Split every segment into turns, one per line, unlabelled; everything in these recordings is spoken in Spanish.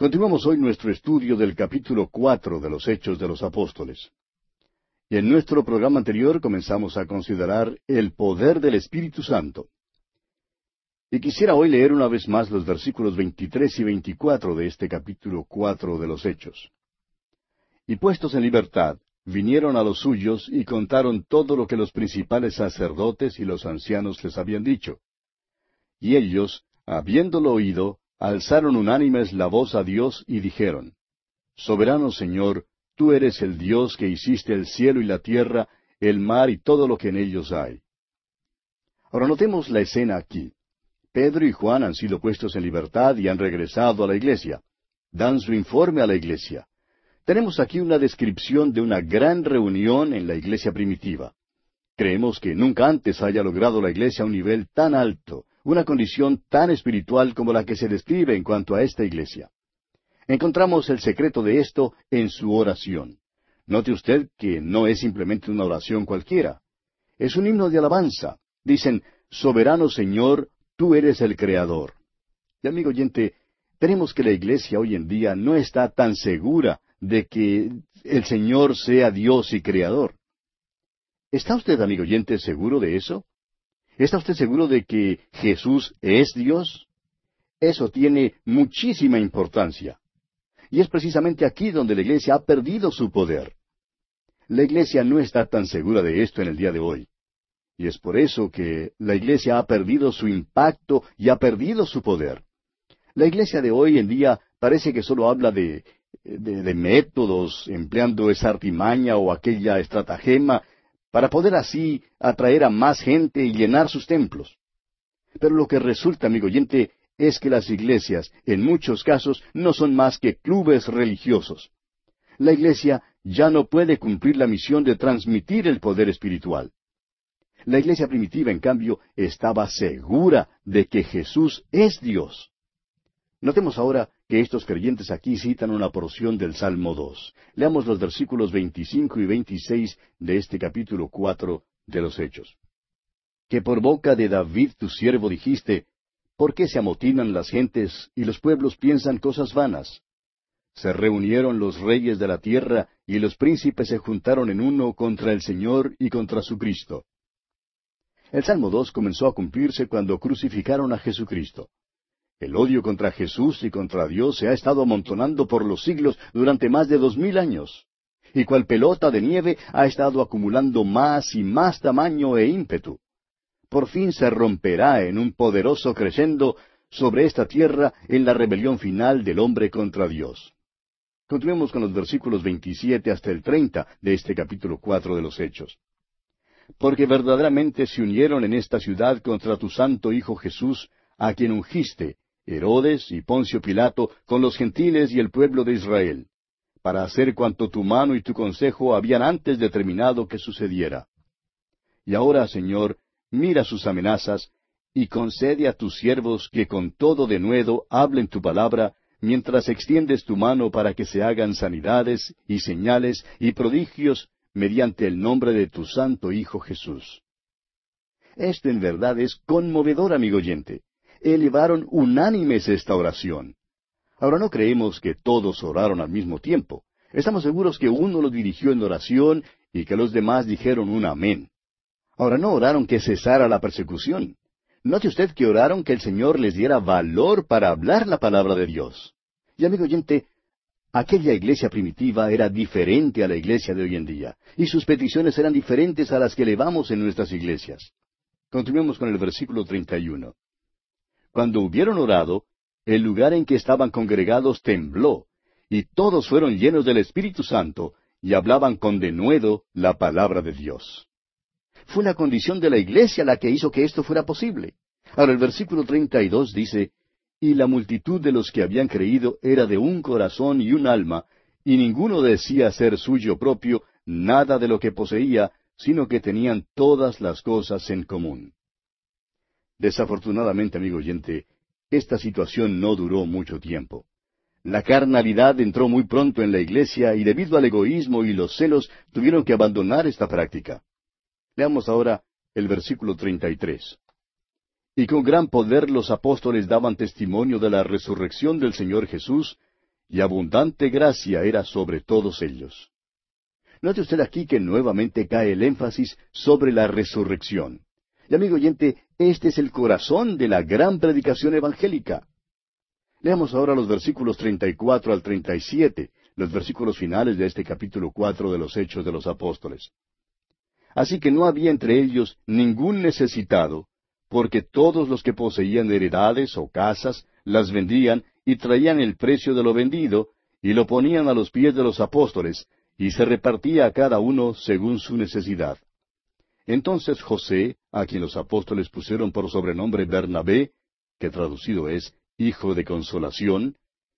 Continuamos hoy nuestro estudio del capítulo cuatro de los Hechos de los Apóstoles. Y en nuestro programa anterior comenzamos a considerar el poder del Espíritu Santo. Y quisiera hoy leer una vez más los versículos 23 y 24 de este capítulo cuatro de los Hechos. Y puestos en libertad, vinieron a los suyos y contaron todo lo que los principales sacerdotes y los ancianos les habían dicho. Y ellos, habiéndolo oído, alzaron unánimes la voz a Dios y dijeron, Soberano Señor, tú eres el Dios que hiciste el cielo y la tierra, el mar y todo lo que en ellos hay. Ahora notemos la escena aquí. Pedro y Juan han sido puestos en libertad y han regresado a la iglesia. Dan su informe a la iglesia. Tenemos aquí una descripción de una gran reunión en la iglesia primitiva. Creemos que nunca antes haya logrado la iglesia un nivel tan alto, una condición tan espiritual como la que se describe en cuanto a esta iglesia. Encontramos el secreto de esto en su oración. Note usted que no es simplemente una oración cualquiera. Es un himno de alabanza. Dicen, Soberano Señor, tú eres el Creador. Y amigo oyente, tenemos que la iglesia hoy en día no está tan segura de que el Señor sea Dios y Creador. ¿Está usted, amigo oyente, seguro de eso? ¿Está usted seguro de que Jesús es Dios? Eso tiene muchísima importancia. Y es precisamente aquí donde la iglesia ha perdido su poder. La iglesia no está tan segura de esto en el día de hoy. Y es por eso que la iglesia ha perdido su impacto y ha perdido su poder. La iglesia de hoy en día parece que solo habla de de, métodos, empleando esa artimaña o aquella estratagema, para poder así atraer a más gente y llenar sus templos. Pero lo que resulta, amigo oyente, es que las iglesias, en muchos casos, no son más que clubes religiosos. La iglesia ya no puede cumplir la misión de transmitir el poder espiritual. La iglesia primitiva, en cambio, estaba segura de que Jesús es Dios. Notemos ahora que estos creyentes aquí citan una porción del Salmo 2. Leamos los versículos 25 y 26 de este capítulo 4 de los Hechos. Que por boca de David tu siervo dijiste, ¿por qué se amotinan las gentes y los pueblos piensan cosas vanas? Se reunieron los reyes de la tierra y los príncipes se juntaron en uno contra el Señor y contra su Cristo. El Salmo 2 comenzó a cumplirse cuando crucificaron a Jesucristo. El odio contra Jesús y contra Dios se ha estado amontonando por los siglos durante más de dos mil años. Y cual pelota de nieve ha estado acumulando más y más tamaño e ímpetu. Por fin se romperá en un poderoso crescendo sobre esta tierra en la rebelión final del hombre contra Dios. Continuemos con los versículos 27 hasta el 30 de este capítulo 4 de los Hechos. Porque verdaderamente se unieron en esta ciudad contra tu santo Hijo Jesús, a quien ungiste, Herodes y Poncio Pilato con los gentiles y el pueblo de Israel, para hacer cuanto tu mano y tu consejo habían antes determinado que sucediera. Y ahora, Señor, mira sus amenazas, y concede a tus siervos que con todo denuedo hablen tu palabra, mientras extiendes tu mano para que se hagan sanidades y señales y prodigios mediante el nombre de tu santo Hijo Jesús. Esto en verdad es conmovedor, amigo oyente elevaron unánimes esta oración. Ahora no creemos que todos oraron al mismo tiempo. Estamos seguros que uno lo dirigió en oración y que los demás dijeron un amén. Ahora no oraron que cesara la persecución. Note usted que oraron que el Señor les diera valor para hablar la palabra de Dios. Y amigo oyente, aquella iglesia primitiva era diferente a la iglesia de hoy en día, y sus peticiones eran diferentes a las que elevamos en nuestras iglesias. Continuemos con el versículo 31. Cuando hubieron orado, el lugar en que estaban congregados tembló, y todos fueron llenos del Espíritu Santo, y hablaban con denuedo la palabra de Dios. Fue la condición de la iglesia la que hizo que esto fuera posible. Ahora el versículo 32 dice, Y la multitud de los que habían creído era de un corazón y un alma, y ninguno decía ser suyo propio nada de lo que poseía, sino que tenían todas las cosas en común. Desafortunadamente, amigo oyente, esta situación no duró mucho tiempo. La carnalidad entró muy pronto en la iglesia y debido al egoísmo y los celos tuvieron que abandonar esta práctica. Leamos ahora el versículo 33. Y con gran poder los apóstoles daban testimonio de la resurrección del Señor Jesús, y abundante gracia era sobre todos ellos. Note usted aquí que nuevamente cae el énfasis sobre la resurrección. Y amigo oyente, este es el corazón de la gran predicación evangélica. Leamos ahora los versículos 34 al 37, los versículos finales de este capítulo 4 de los Hechos de los Apóstoles. Así que no había entre ellos ningún necesitado, porque todos los que poseían heredades o casas las vendían y traían el precio de lo vendido y lo ponían a los pies de los apóstoles, y se repartía a cada uno según su necesidad. Entonces José, a quien los apóstoles pusieron por sobrenombre Bernabé, que traducido es Hijo de Consolación,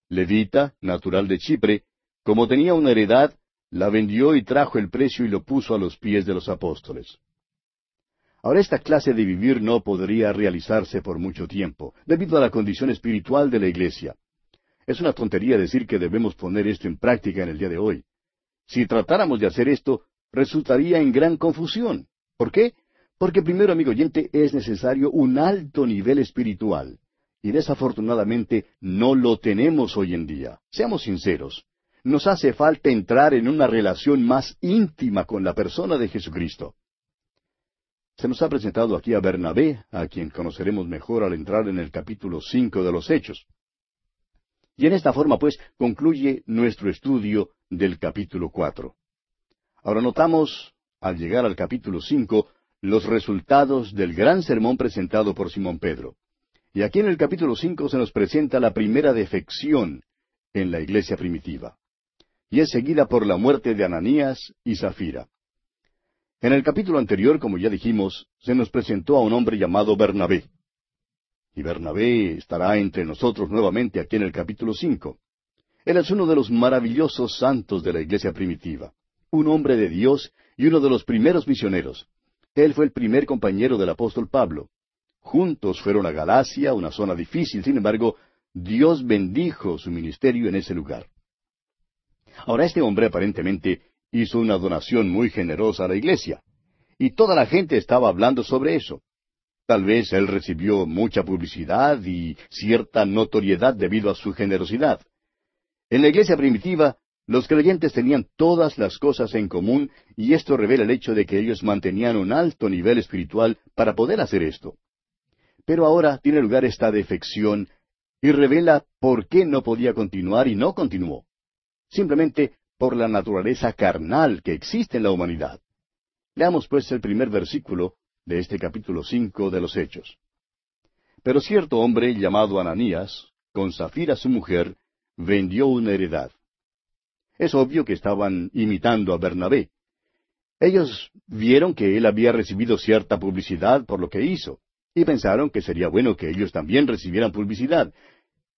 levita, natural de Chipre, como tenía una heredad, la vendió y trajo el precio y lo puso a los pies de los apóstoles. Ahora esta clase de vivir no podría realizarse por mucho tiempo, debido a la condición espiritual de la iglesia. Es una tontería decir que debemos poner esto en práctica en el día de hoy. Si tratáramos de hacer esto, resultaría en gran confusión. ¿Por qué? Porque primero, amigo oyente, es necesario un alto nivel espiritual. Y desafortunadamente no lo tenemos hoy en día. Seamos sinceros. Nos hace falta entrar en una relación más íntima con la persona de Jesucristo. Se nos ha presentado aquí a Bernabé, a quien conoceremos mejor al entrar en el capítulo cinco de los Hechos. Y en esta forma, pues, concluye nuestro estudio del capítulo cuatro. Ahora notamos, al llegar al capítulo cinco, los resultados del gran sermón presentado por Simón Pedro. Y aquí en el capítulo cinco se nos presenta la primera defección en la iglesia primitiva. Y es seguida por la muerte de Ananías y Zafira. En el capítulo anterior, como ya dijimos, se nos presentó a un hombre llamado Bernabé. Y Bernabé estará entre nosotros nuevamente aquí en el capítulo cinco. Él es uno de los maravillosos santos de la iglesia primitiva, un hombre de Dios y uno de los primeros misioneros. Él fue el primer compañero del apóstol Pablo. Juntos fueron a Galacia, una zona difícil, sin embargo, Dios bendijo su ministerio en ese lugar. Ahora este hombre aparentemente hizo una donación muy generosa a la iglesia. Y toda la gente estaba hablando sobre eso. Tal vez él recibió mucha publicidad y cierta notoriedad debido a su generosidad. En la iglesia primitiva, los creyentes tenían todas las cosas en común y esto revela el hecho de que ellos mantenían un alto nivel espiritual para poder hacer esto. Pero ahora tiene lugar esta defección y revela por qué no podía continuar y no continuó. Simplemente por la naturaleza carnal que existe en la humanidad. Leamos pues el primer versículo de este capítulo cinco de los Hechos. Pero cierto hombre llamado Ananías, con Zafira su mujer, vendió una heredad. Es obvio que estaban imitando a Bernabé. Ellos vieron que él había recibido cierta publicidad por lo que hizo, y pensaron que sería bueno que ellos también recibieran publicidad.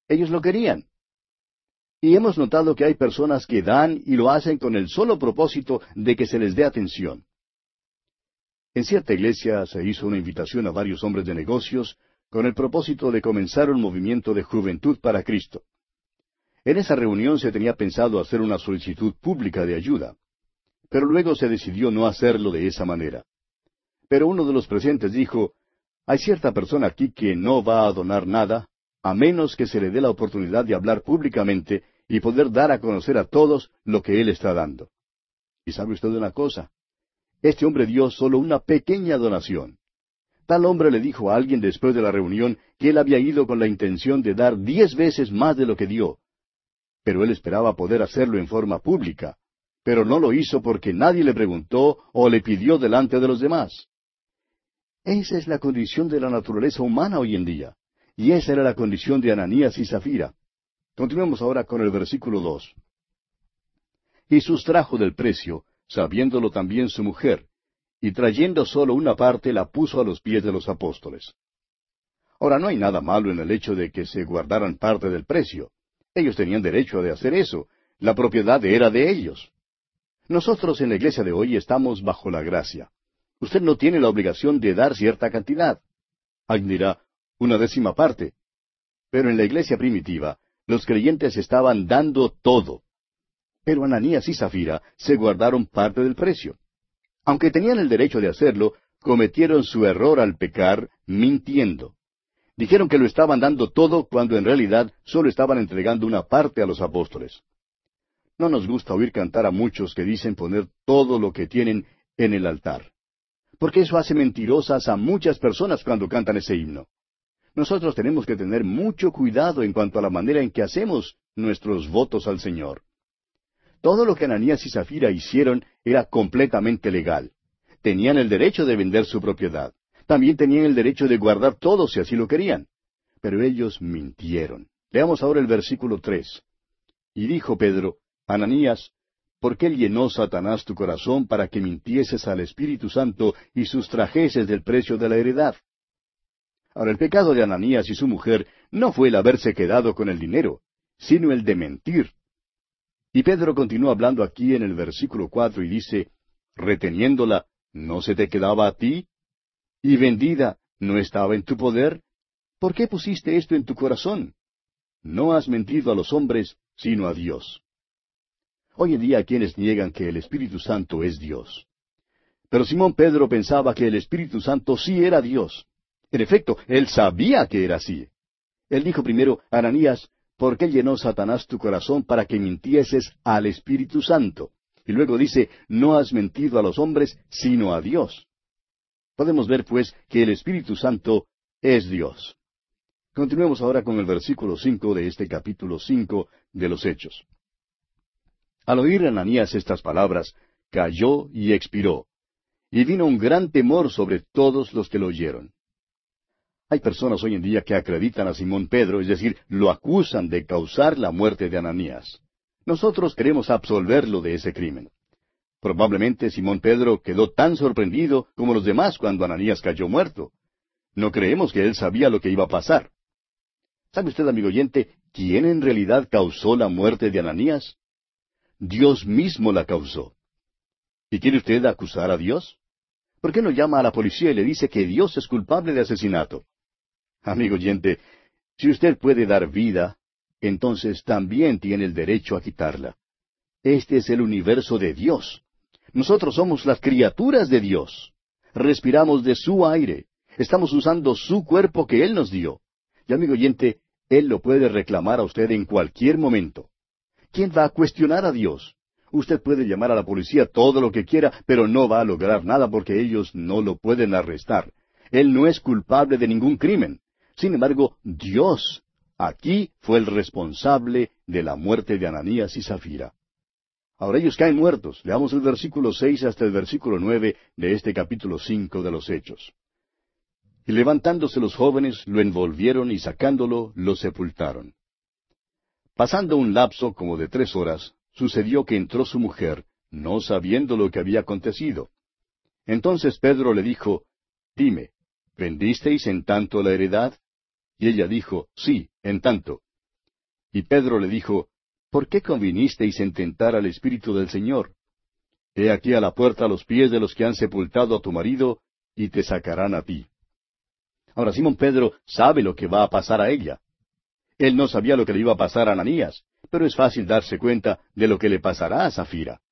Ellos lo querían. Y hemos notado que hay personas que dan y lo hacen con el solo propósito de que se les dé atención. En cierta iglesia se hizo una invitación a varios hombres de negocios con el propósito de comenzar un movimiento de juventud para Cristo. En esa reunión se tenía pensado hacer una solicitud pública de ayuda, pero luego se decidió no hacerlo de esa manera. Pero uno de los presentes dijo, hay cierta persona aquí que no va a donar nada, a menos que se le dé la oportunidad de hablar públicamente y poder dar a conocer a todos lo que Él está dando. Y sabe usted una cosa, este hombre dio solo una pequeña donación. Tal hombre le dijo a alguien después de la reunión que él había ido con la intención de dar diez veces más de lo que dio. Pero él esperaba poder hacerlo en forma pública, pero no lo hizo porque nadie le preguntó o le pidió delante de los demás. Esa es la condición de la naturaleza humana hoy en día, y esa era la condición de Ananías y Zafira. Continuemos ahora con el versículo dos. Y sustrajo del precio, sabiéndolo también su mujer, y trayendo solo una parte la puso a los pies de los apóstoles. Ahora no hay nada malo en el hecho de que se guardaran parte del precio. Ellos tenían derecho de hacer eso. La propiedad era de ellos. Nosotros en la iglesia de hoy estamos bajo la gracia. Usted no tiene la obligación de dar cierta cantidad. Alguien dirá, una décima parte. Pero en la iglesia primitiva, los creyentes estaban dando todo. Pero Ananías y Zafira se guardaron parte del precio. Aunque tenían el derecho de hacerlo, cometieron su error al pecar mintiendo. Dijeron que lo estaban dando todo cuando en realidad solo estaban entregando una parte a los apóstoles. No nos gusta oír cantar a muchos que dicen poner todo lo que tienen en el altar. Porque eso hace mentirosas a muchas personas cuando cantan ese himno. Nosotros tenemos que tener mucho cuidado en cuanto a la manera en que hacemos nuestros votos al Señor. Todo lo que Ananías y Zafira hicieron era completamente legal. Tenían el derecho de vender su propiedad. También tenían el derecho de guardar todo si así lo querían. Pero ellos mintieron. Leamos ahora el versículo tres. Y dijo Pedro, Ananías, ¿por qué llenó Satanás tu corazón para que mintieses al Espíritu Santo y sustrajeses del precio de la heredad? Ahora, el pecado de Ananías y su mujer no fue el haberse quedado con el dinero, sino el de mentir. Y Pedro continúa hablando aquí en el versículo cuatro y dice, reteniéndola, ¿no se te quedaba a ti? ¿Y vendida no estaba en tu poder? ¿Por qué pusiste esto en tu corazón? No has mentido a los hombres, sino a Dios. Hoy en día quienes niegan que el Espíritu Santo es Dios. Pero Simón Pedro pensaba que el Espíritu Santo sí era Dios. En efecto, él sabía que era así. Él dijo primero, Ananías, ¿por qué llenó Satanás tu corazón para que mintieses al Espíritu Santo? Y luego dice, no has mentido a los hombres, sino a Dios. Podemos ver, pues, que el Espíritu Santo es Dios. Continuemos ahora con el versículo cinco de este capítulo cinco de los Hechos. Al oír Ananías estas palabras, cayó y expiró, y vino un gran temor sobre todos los que lo oyeron. Hay personas hoy en día que acreditan a Simón Pedro, es decir, lo acusan de causar la muerte de Ananías. Nosotros queremos absolverlo de ese crimen. Probablemente Simón Pedro quedó tan sorprendido como los demás cuando Ananías cayó muerto. No creemos que él sabía lo que iba a pasar. ¿Sabe usted, amigo oyente, quién en realidad causó la muerte de Ananías? Dios mismo la causó. ¿Y quiere usted acusar a Dios? ¿Por qué no llama a la policía y le dice que Dios es culpable de asesinato? Amigo oyente, si usted puede dar vida, entonces también tiene el derecho a quitarla. Este es el universo de Dios. Nosotros somos las criaturas de Dios. Respiramos de su aire. Estamos usando su cuerpo que Él nos dio. Y amigo oyente, Él lo puede reclamar a usted en cualquier momento. ¿Quién va a cuestionar a Dios? Usted puede llamar a la policía todo lo que quiera, pero no va a lograr nada porque ellos no lo pueden arrestar. Él no es culpable de ningún crimen. Sin embargo, Dios aquí fue el responsable de la muerte de Ananías y Zafira. Ahora ellos caen muertos. Leamos el versículo seis hasta el versículo nueve de este capítulo cinco de los Hechos. Y levantándose los jóvenes, lo envolvieron y sacándolo, lo sepultaron. Pasando un lapso como de tres horas, sucedió que entró su mujer, no sabiendo lo que había acontecido. Entonces Pedro le dijo, Dime, ¿vendisteis en tanto la heredad? Y ella dijo, Sí, en tanto. Y Pedro le dijo, ¿Por qué convinisteis en tentar al Espíritu del Señor? He aquí a la puerta a los pies de los que han sepultado a tu marido, y te sacarán a ti. Ahora Simón Pedro sabe lo que va a pasar a ella. Él no sabía lo que le iba a pasar a Ananías, pero es fácil darse cuenta de lo que le pasará a Zafira.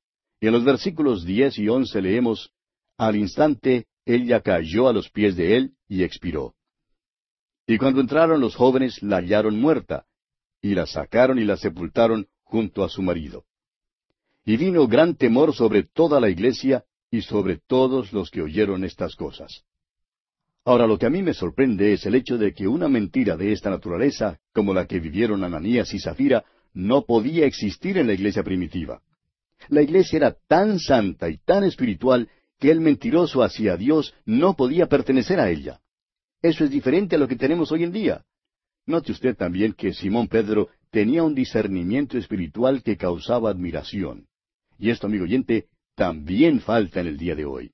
Y en los versículos diez y once leemos, Al instante ella cayó a los pies de él y expiró. Y cuando entraron los jóvenes la hallaron muerta, y la sacaron y la sepultaron junto a su marido. Y vino gran temor sobre toda la iglesia y sobre todos los que oyeron estas cosas. Ahora lo que a mí me sorprende es el hecho de que una mentira de esta naturaleza, como la que vivieron Ananías y Zafira, no podía existir en la iglesia primitiva. La iglesia era tan santa y tan espiritual que el mentiroso hacia Dios no podía pertenecer a ella. Eso es diferente a lo que tenemos hoy en día. Note usted también que Simón Pedro tenía un discernimiento espiritual que causaba admiración. Y esto, amigo oyente, también falta en el día de hoy.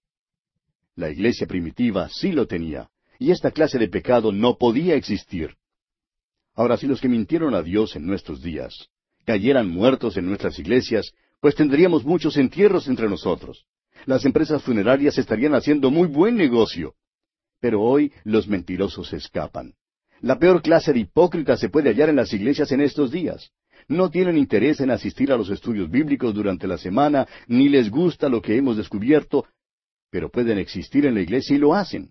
La iglesia primitiva sí lo tenía, y esta clase de pecado no podía existir. Ahora, si los que mintieron a Dios en nuestros días cayeran muertos en nuestras iglesias, pues tendríamos muchos entierros entre nosotros. Las empresas funerarias estarían haciendo muy buen negocio. Pero hoy los mentirosos escapan. La peor clase de hipócritas se puede hallar en las iglesias en estos días. No tienen interés en asistir a los estudios bíblicos durante la semana, ni les gusta lo que hemos descubierto, pero pueden existir en la iglesia y lo hacen.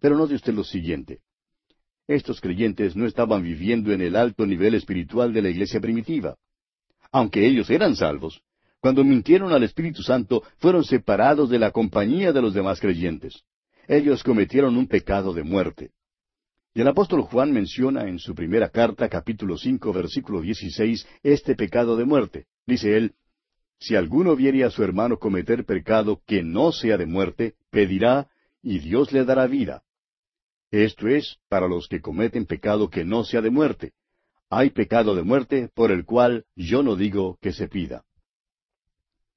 Pero note usted lo siguiente. Estos creyentes no estaban viviendo en el alto nivel espiritual de la iglesia primitiva. Aunque ellos eran salvos, cuando mintieron al Espíritu Santo fueron separados de la compañía de los demás creyentes. Ellos cometieron un pecado de muerte. Y el apóstol Juan menciona en su primera carta, capítulo cinco, versículo dieciséis, este pecado de muerte. Dice él, Si alguno viere a su hermano cometer pecado que no sea de muerte, pedirá, y Dios le dará vida. Esto es, para los que cometen pecado que no sea de muerte. Hay pecado de muerte por el cual yo no digo que se pida.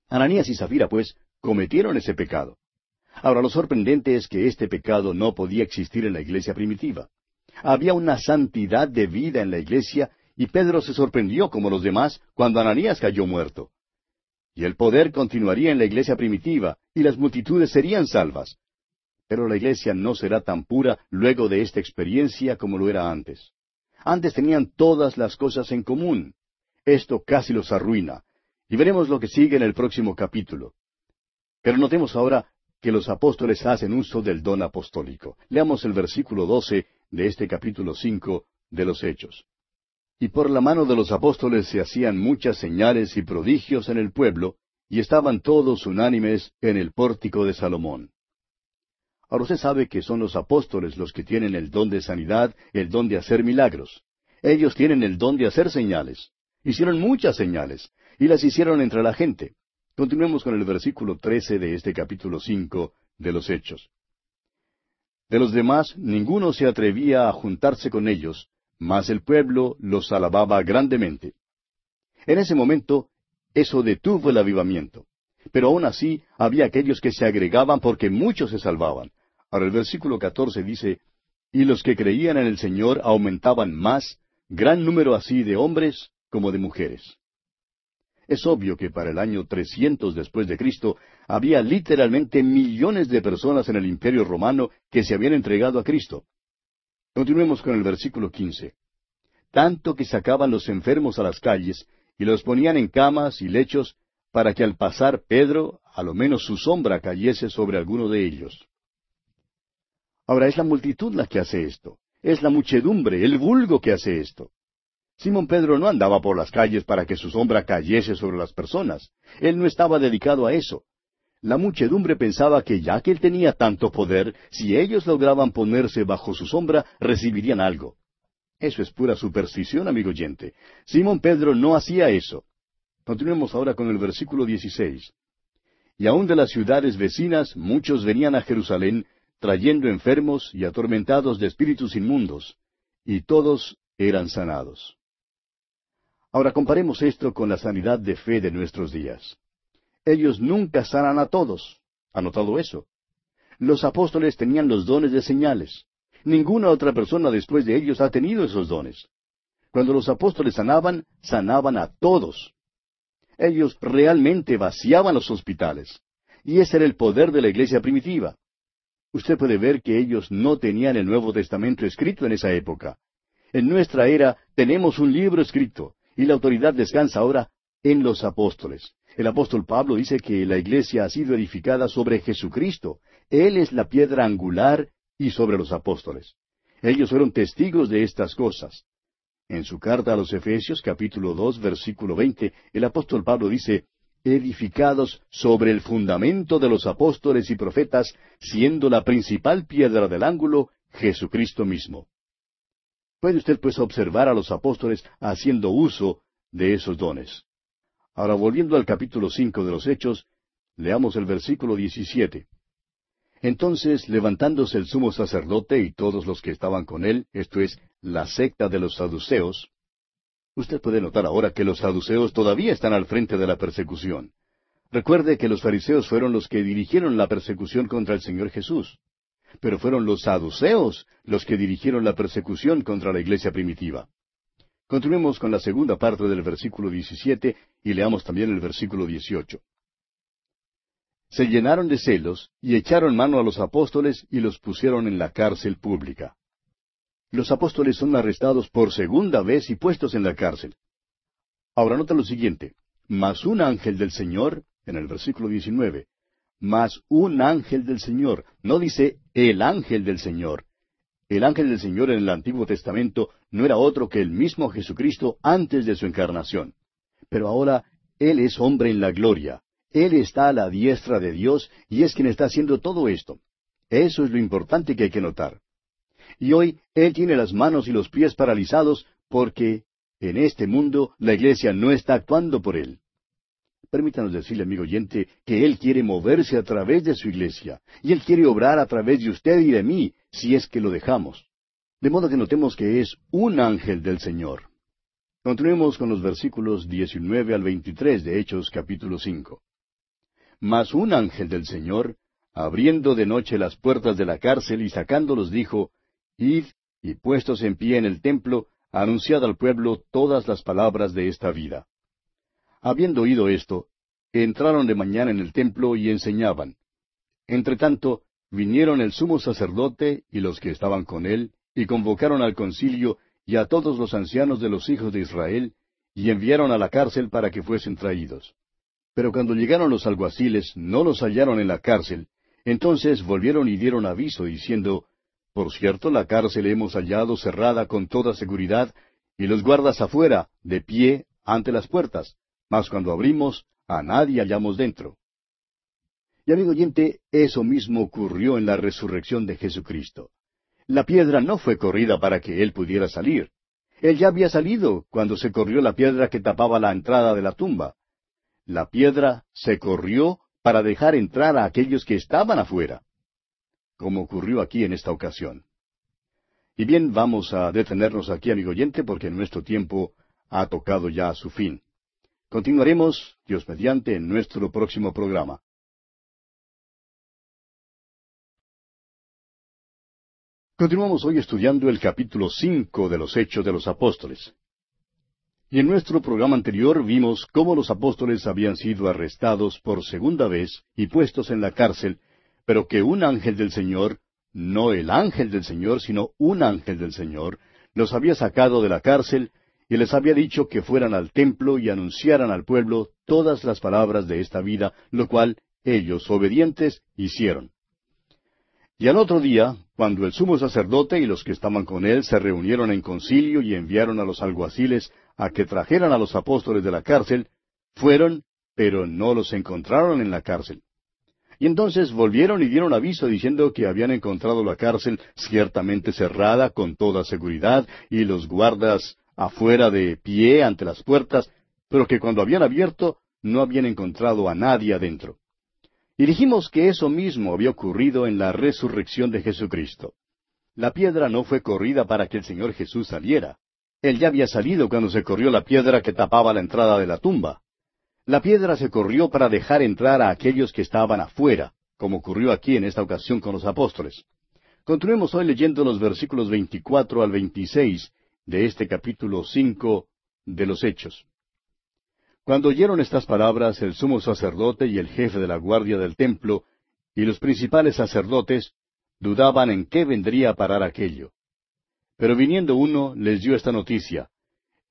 Ananías y Zafira, pues, cometieron ese pecado. Ahora, lo sorprendente es que este pecado no podía existir en la iglesia primitiva. Había una santidad de vida en la iglesia y Pedro se sorprendió como los demás cuando Ananías cayó muerto. Y el poder continuaría en la iglesia primitiva y las multitudes serían salvas. Pero la iglesia no será tan pura luego de esta experiencia como lo era antes. Antes tenían todas las cosas en común. Esto casi los arruina. Y veremos lo que sigue en el próximo capítulo. Pero notemos ahora que los apóstoles hacen uso del don apostólico. Leamos el versículo doce de este capítulo cinco de los Hechos. Y por la mano de los apóstoles se hacían muchas señales y prodigios en el pueblo, y estaban todos unánimes en el pórtico de Salomón. Ahora usted sabe que son los apóstoles los que tienen el don de sanidad, el don de hacer milagros. Ellos tienen el don de hacer señales. Hicieron muchas señales, y las hicieron entre la gente. Continuemos con el versículo trece de este capítulo cinco de los Hechos. De los demás ninguno se atrevía a juntarse con ellos, mas el pueblo los alababa grandemente. En ese momento, eso detuvo el avivamiento. Pero aún así había aquellos que se agregaban porque muchos se salvaban. Ahora el versículo catorce dice, Y los que creían en el Señor aumentaban más, gran número así de hombres como de mujeres. Es obvio que para el año 300 después de Cristo había literalmente millones de personas en el Imperio romano que se habían entregado a Cristo. Continuemos con el versículo 15. Tanto que sacaban los enfermos a las calles y los ponían en camas y lechos para que al pasar Pedro, a lo menos su sombra cayese sobre alguno de ellos. Ahora es la multitud la que hace esto. Es la muchedumbre, el vulgo que hace esto. Simón Pedro no andaba por las calles para que su sombra cayese sobre las personas. Él no estaba dedicado a eso. La muchedumbre pensaba que ya que él tenía tanto poder, si ellos lograban ponerse bajo su sombra, recibirían algo. Eso es pura superstición, amigo oyente. Simón Pedro no hacía eso. Continuemos ahora con el versículo 16. Y aun de las ciudades vecinas muchos venían a Jerusalén, trayendo enfermos y atormentados de espíritus inmundos, y todos eran sanados. Ahora comparemos esto con la sanidad de fe de nuestros días. Ellos nunca sanan a todos. ¿Ha notado eso? Los apóstoles tenían los dones de señales. Ninguna otra persona después de ellos ha tenido esos dones. Cuando los apóstoles sanaban, sanaban a todos. Ellos realmente vaciaban los hospitales. Y ese era el poder de la iglesia primitiva. Usted puede ver que ellos no tenían el Nuevo Testamento escrito en esa época. En nuestra era tenemos un libro escrito, y la autoridad descansa ahora en los apóstoles. El apóstol Pablo dice que la iglesia ha sido edificada sobre Jesucristo. Él es la piedra angular y sobre los apóstoles. Ellos fueron testigos de estas cosas. En su carta a los Efesios capítulo dos versículo veinte, el apóstol Pablo dice, edificados sobre el fundamento de los apóstoles y profetas, siendo la principal piedra del ángulo Jesucristo mismo. Puede usted pues observar a los apóstoles haciendo uso de esos dones. Ahora volviendo al capítulo cinco de los Hechos, leamos el versículo diecisiete. Entonces, levantándose el sumo sacerdote y todos los que estaban con él, esto es, la secta de los saduceos, usted puede notar ahora que los saduceos todavía están al frente de la persecución. Recuerde que los fariseos fueron los que dirigieron la persecución contra el Señor Jesús pero fueron los saduceos los que dirigieron la persecución contra la iglesia primitiva. Continuemos con la segunda parte del versículo 17 y leamos también el versículo 18. Se llenaron de celos y echaron mano a los apóstoles y los pusieron en la cárcel pública. Los apóstoles son arrestados por segunda vez y puestos en la cárcel. Ahora nota lo siguiente. Mas un ángel del Señor, en el versículo 19, mas un ángel del Señor. No dice el ángel del Señor. el ángel del Señor en el Antiguo Testamento no era otro que el mismo Jesucristo antes de su encarnación. Pero ahora Él es hombre en la gloria. Él está a la diestra de Dios y es quien está haciendo todo esto. Eso es lo importante que hay que notar. Y hoy Él tiene las manos y los pies paralizados porque en este mundo la iglesia no está actuando por Él. Permítanos decirle, amigo oyente, que Él quiere moverse a través de su iglesia, y Él quiere obrar a través de usted y de mí, si es que lo dejamos. De modo que notemos que es un ángel del Señor. Continuemos con los versículos 19 al 23 de Hechos capítulo 5. Mas un ángel del Señor, abriendo de noche las puertas de la cárcel y sacándolos, dijo, Id y puestos en pie en el templo, anunciad al pueblo todas las palabras de esta vida. Habiendo oído esto, entraron de mañana en el templo y enseñaban. Entretanto, vinieron el sumo sacerdote y los que estaban con él, y convocaron al concilio y a todos los ancianos de los hijos de Israel, y enviaron a la cárcel para que fuesen traídos. Pero cuando llegaron los alguaciles, no los hallaron en la cárcel, entonces volvieron y dieron aviso, diciendo, Por cierto, la cárcel hemos hallado cerrada con toda seguridad, y los guardas afuera, de pie, ante las puertas mas cuando abrimos, a nadie hallamos dentro. Y amigo oyente, eso mismo ocurrió en la resurrección de Jesucristo. La piedra no fue corrida para que Él pudiera salir. Él ya había salido cuando se corrió la piedra que tapaba la entrada de la tumba. La piedra se corrió para dejar entrar a aquellos que estaban afuera, como ocurrió aquí en esta ocasión. Y bien, vamos a detenernos aquí, amigo oyente, porque nuestro tiempo ha tocado ya a su fin. Continuaremos, Dios mediante, en nuestro próximo programa. Continuamos hoy estudiando el capítulo cinco de los Hechos de los Apóstoles. Y en nuestro programa anterior vimos cómo los apóstoles habían sido arrestados por segunda vez y puestos en la cárcel, pero que un ángel del Señor, no el ángel del Señor, sino un ángel del Señor, los había sacado de la cárcel y les había dicho que fueran al templo y anunciaran al pueblo todas las palabras de esta vida, lo cual ellos, obedientes, hicieron. Y al otro día, cuando el sumo sacerdote y los que estaban con él se reunieron en concilio y enviaron a los alguaciles a que trajeran a los apóstoles de la cárcel, fueron, pero no los encontraron en la cárcel. Y entonces volvieron y dieron aviso diciendo que habían encontrado la cárcel ciertamente cerrada con toda seguridad y los guardas afuera de pie ante las puertas, pero que cuando habían abierto no habían encontrado a nadie adentro. Y dijimos que eso mismo había ocurrido en la resurrección de Jesucristo. La piedra no fue corrida para que el Señor Jesús saliera. Él ya había salido cuando se corrió la piedra que tapaba la entrada de la tumba. La piedra se corrió para dejar entrar a aquellos que estaban afuera, como ocurrió aquí en esta ocasión con los apóstoles. Continuemos hoy leyendo los versículos 24 al 26 de este capítulo cinco de los Hechos. Cuando oyeron estas palabras el sumo sacerdote y el jefe de la guardia del templo y los principales sacerdotes dudaban en qué vendría a parar aquello. Pero viniendo uno les dio esta noticia.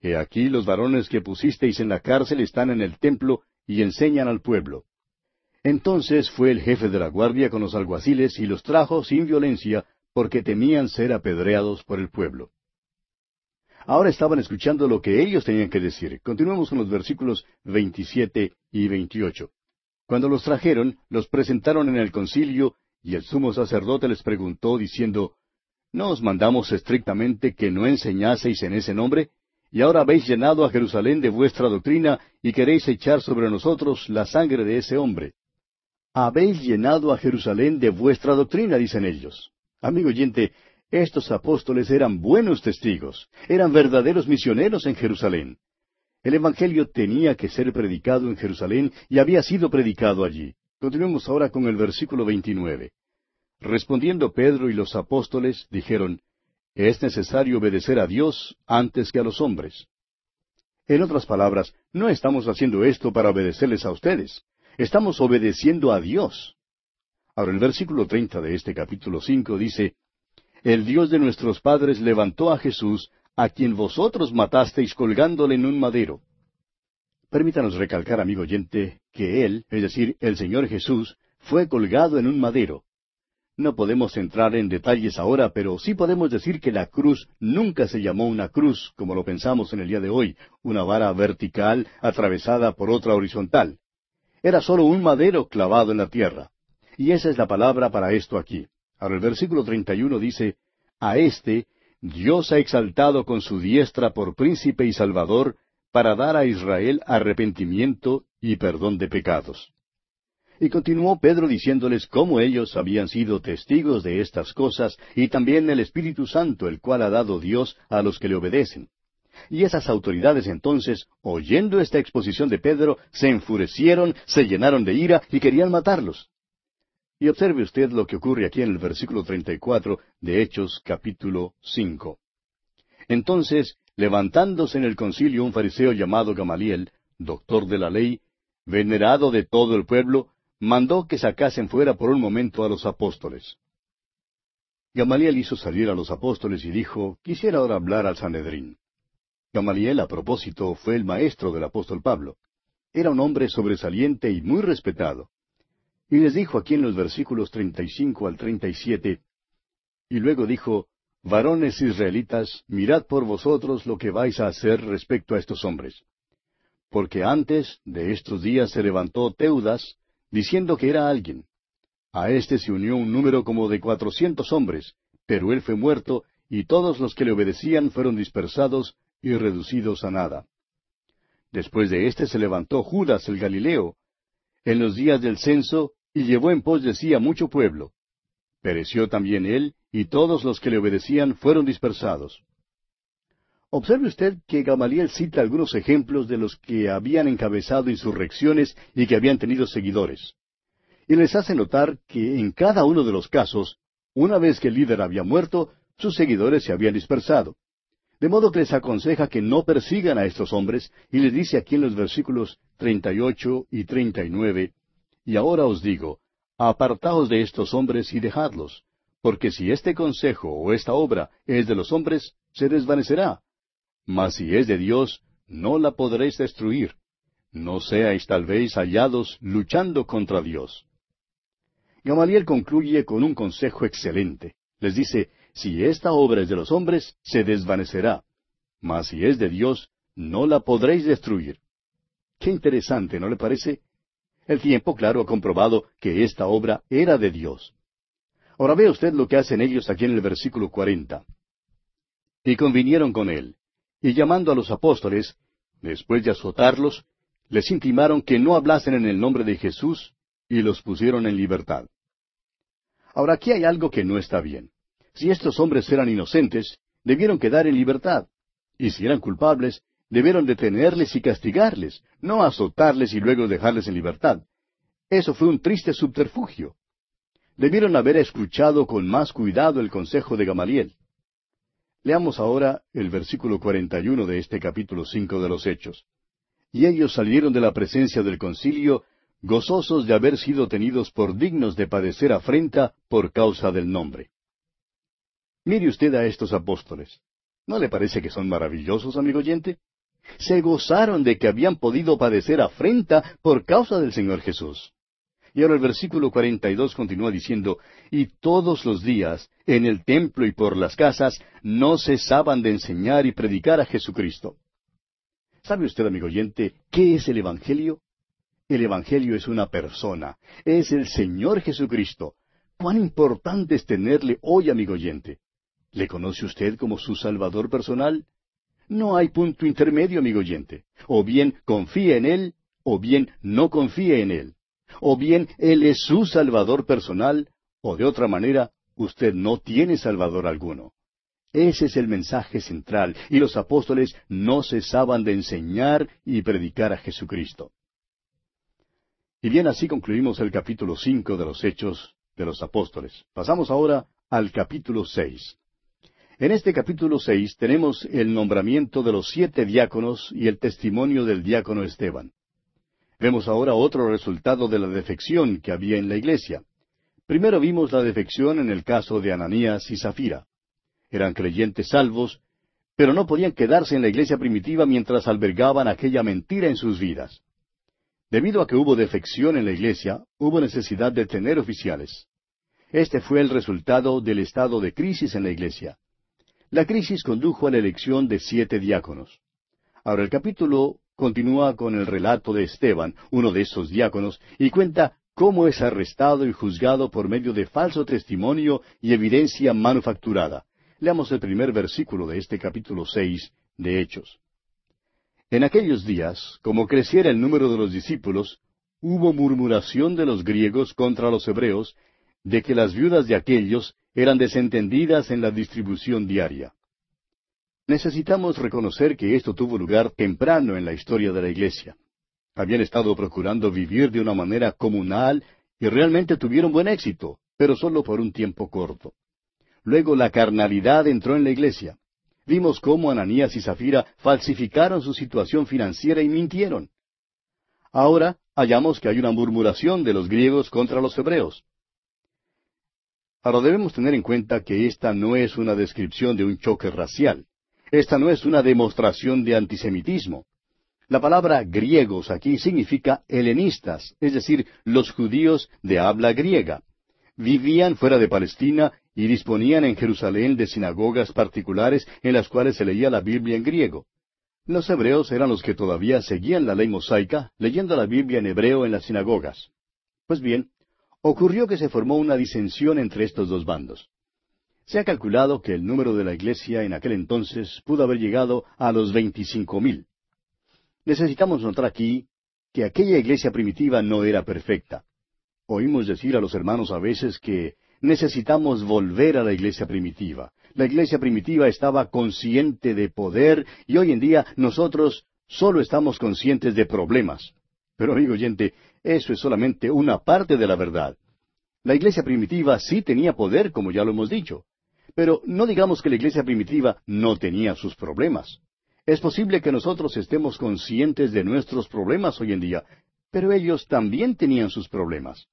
He aquí los varones que pusisteis en la cárcel están en el templo y enseñan al pueblo. Entonces fue el jefe de la guardia con los alguaciles y los trajo sin violencia porque temían ser apedreados por el pueblo. Ahora estaban escuchando lo que ellos tenían que decir. Continuemos con los versículos 27 y 28. Cuando los trajeron, los presentaron en el concilio, y el sumo sacerdote les preguntó, diciendo, ¿No os mandamos estrictamente que no enseñaseis en ese nombre? Y ahora habéis llenado a Jerusalén de vuestra doctrina y queréis echar sobre nosotros la sangre de ese hombre. Habéis llenado a Jerusalén de vuestra doctrina, dicen ellos. Amigo oyente, estos apóstoles eran buenos testigos, eran verdaderos misioneros en Jerusalén. El Evangelio tenía que ser predicado en Jerusalén y había sido predicado allí. Continuemos ahora con el versículo 29. Respondiendo Pedro y los apóstoles, dijeron, Es necesario obedecer a Dios antes que a los hombres. En otras palabras, no estamos haciendo esto para obedecerles a ustedes, estamos obedeciendo a Dios. Ahora el versículo 30 de este capítulo 5 dice, el Dios de nuestros padres levantó a Jesús, a quien vosotros matasteis colgándole en un madero. Permítanos recalcar, amigo oyente, que Él, es decir, el Señor Jesús, fue colgado en un madero. No podemos entrar en detalles ahora, pero sí podemos decir que la cruz nunca se llamó una cruz, como lo pensamos en el día de hoy, una vara vertical atravesada por otra horizontal. Era sólo un madero clavado en la tierra. Y esa es la palabra para esto aquí. Ahora el versículo 31 dice, A este Dios ha exaltado con su diestra por príncipe y salvador, para dar a Israel arrepentimiento y perdón de pecados. Y continuó Pedro diciéndoles cómo ellos habían sido testigos de estas cosas, y también el Espíritu Santo, el cual ha dado Dios a los que le obedecen. Y esas autoridades entonces, oyendo esta exposición de Pedro, se enfurecieron, se llenaron de ira y querían matarlos. Y observe usted lo que ocurre aquí en el versículo 34 de Hechos capítulo 5. Entonces, levantándose en el concilio un fariseo llamado Gamaliel, doctor de la ley, venerado de todo el pueblo, mandó que sacasen fuera por un momento a los apóstoles. Gamaliel hizo salir a los apóstoles y dijo, quisiera ahora hablar al Sanedrín. Gamaliel, a propósito, fue el maestro del apóstol Pablo. Era un hombre sobresaliente y muy respetado. Y les dijo aquí en los versículos 35 al 37, y luego dijo, Varones israelitas, mirad por vosotros lo que vais a hacer respecto a estos hombres. Porque antes de estos días se levantó Teudas, diciendo que era alguien. A éste se unió un número como de cuatrocientos hombres, pero él fue muerto, y todos los que le obedecían fueron dispersados y reducidos a nada. Después de éste se levantó Judas el Galileo, en los días del censo, y llevó en pos de sí a mucho pueblo. Pereció también él, y todos los que le obedecían fueron dispersados. Observe usted que Gamaliel cita algunos ejemplos de los que habían encabezado insurrecciones y que habían tenido seguidores. Y les hace notar que en cada uno de los casos, una vez que el líder había muerto, sus seguidores se habían dispersado. De modo que les aconseja que no persigan a estos hombres, y les dice aquí en los versículos 38 y 39, Y ahora os digo, apartaos de estos hombres y dejadlos, porque si este consejo o esta obra es de los hombres, se desvanecerá, mas si es de Dios, no la podréis destruir. No seáis tal vez hallados luchando contra Dios. Gamaliel concluye con un consejo excelente. Les dice, si esta obra es de los hombres, se desvanecerá. Mas si es de Dios, no la podréis destruir. Qué interesante, ¿no le parece? El tiempo, claro, ha comprobado que esta obra era de Dios. Ahora ve usted lo que hacen ellos aquí en el versículo cuarenta. Y convinieron con él, y llamando a los apóstoles, después de azotarlos, les intimaron que no hablasen en el nombre de Jesús y los pusieron en libertad. Ahora aquí hay algo que no está bien. Si estos hombres eran inocentes, debieron quedar en libertad. Y si eran culpables, debieron detenerles y castigarles, no azotarles y luego dejarles en libertad. Eso fue un triste subterfugio. Debieron haber escuchado con más cuidado el consejo de Gamaliel. Leamos ahora el versículo 41 de este capítulo cinco de los Hechos. Y ellos salieron de la presencia del concilio, gozosos de haber sido tenidos por dignos de padecer afrenta por causa del nombre. Mire usted a estos apóstoles. ¿No le parece que son maravillosos, amigo oyente? Se gozaron de que habían podido padecer afrenta por causa del Señor Jesús. Y ahora el versículo 42 continúa diciendo, y todos los días, en el templo y por las casas, no cesaban de enseñar y predicar a Jesucristo. ¿Sabe usted, amigo oyente, qué es el Evangelio? El Evangelio es una persona, es el Señor Jesucristo. ¿Cuán importante es tenerle hoy, amigo oyente? ¿Le conoce usted como su Salvador personal? No hay punto intermedio, amigo oyente. O bien confía en Él, o bien no confía en Él o bien Él es su Salvador personal, o de otra manera, usted no tiene Salvador alguno. Ese es el mensaje central, y los apóstoles no cesaban de enseñar y predicar a Jesucristo. Y bien, así concluimos el capítulo cinco de los Hechos de los Apóstoles. Pasamos ahora al capítulo seis. En este capítulo seis tenemos el nombramiento de los siete diáconos y el testimonio del diácono Esteban. Vemos ahora otro resultado de la defección que había en la iglesia. Primero vimos la defección en el caso de Ananías y Zafira. Eran creyentes salvos, pero no podían quedarse en la iglesia primitiva mientras albergaban aquella mentira en sus vidas. Debido a que hubo defección en la iglesia, hubo necesidad de tener oficiales. Este fue el resultado del estado de crisis en la iglesia. La crisis condujo a la elección de siete diáconos. Ahora el capítulo continúa con el relato de Esteban, uno de esos diáconos, y cuenta cómo es arrestado y juzgado por medio de falso testimonio y evidencia manufacturada. Leamos el primer versículo de este capítulo seis de Hechos. En aquellos días, como creciera el número de los discípulos, hubo murmuración de los griegos contra los hebreos, de que las viudas de aquellos eran desentendidas en la distribución diaria. Necesitamos reconocer que esto tuvo lugar temprano en la historia de la Iglesia. Habían estado procurando vivir de una manera comunal y realmente tuvieron buen éxito, pero solo por un tiempo corto. Luego la carnalidad entró en la Iglesia. Vimos cómo Ananías y Zafira falsificaron su situación financiera y mintieron. Ahora hallamos que hay una murmuración de los griegos contra los hebreos. Ahora debemos tener en cuenta que esta no es una descripción de un choque racial. Esta no es una demostración de antisemitismo. La palabra griegos aquí significa helenistas, es decir, los judíos de habla griega. Vivían fuera de Palestina y disponían en Jerusalén de sinagogas particulares en las cuales se leía la Biblia en griego. Los hebreos eran los que todavía seguían la ley mosaica, leyendo la Biblia en hebreo en las sinagogas. Pues bien, ocurrió que se formó una disensión entre estos dos bandos. Se ha calculado que el número de la iglesia en aquel entonces pudo haber llegado a los veinticinco mil. Necesitamos notar aquí que aquella iglesia primitiva no era perfecta. Oímos decir a los hermanos a veces que necesitamos volver a la iglesia primitiva. La iglesia primitiva estaba consciente de poder y hoy en día nosotros solo estamos conscientes de problemas. Pero amigo oyente, eso es solamente una parte de la verdad. La iglesia primitiva sí tenía poder, como ya lo hemos dicho. Pero no digamos que la iglesia primitiva no tenía sus problemas. Es posible que nosotros estemos conscientes de nuestros problemas hoy en día, pero ellos también tenían sus problemas.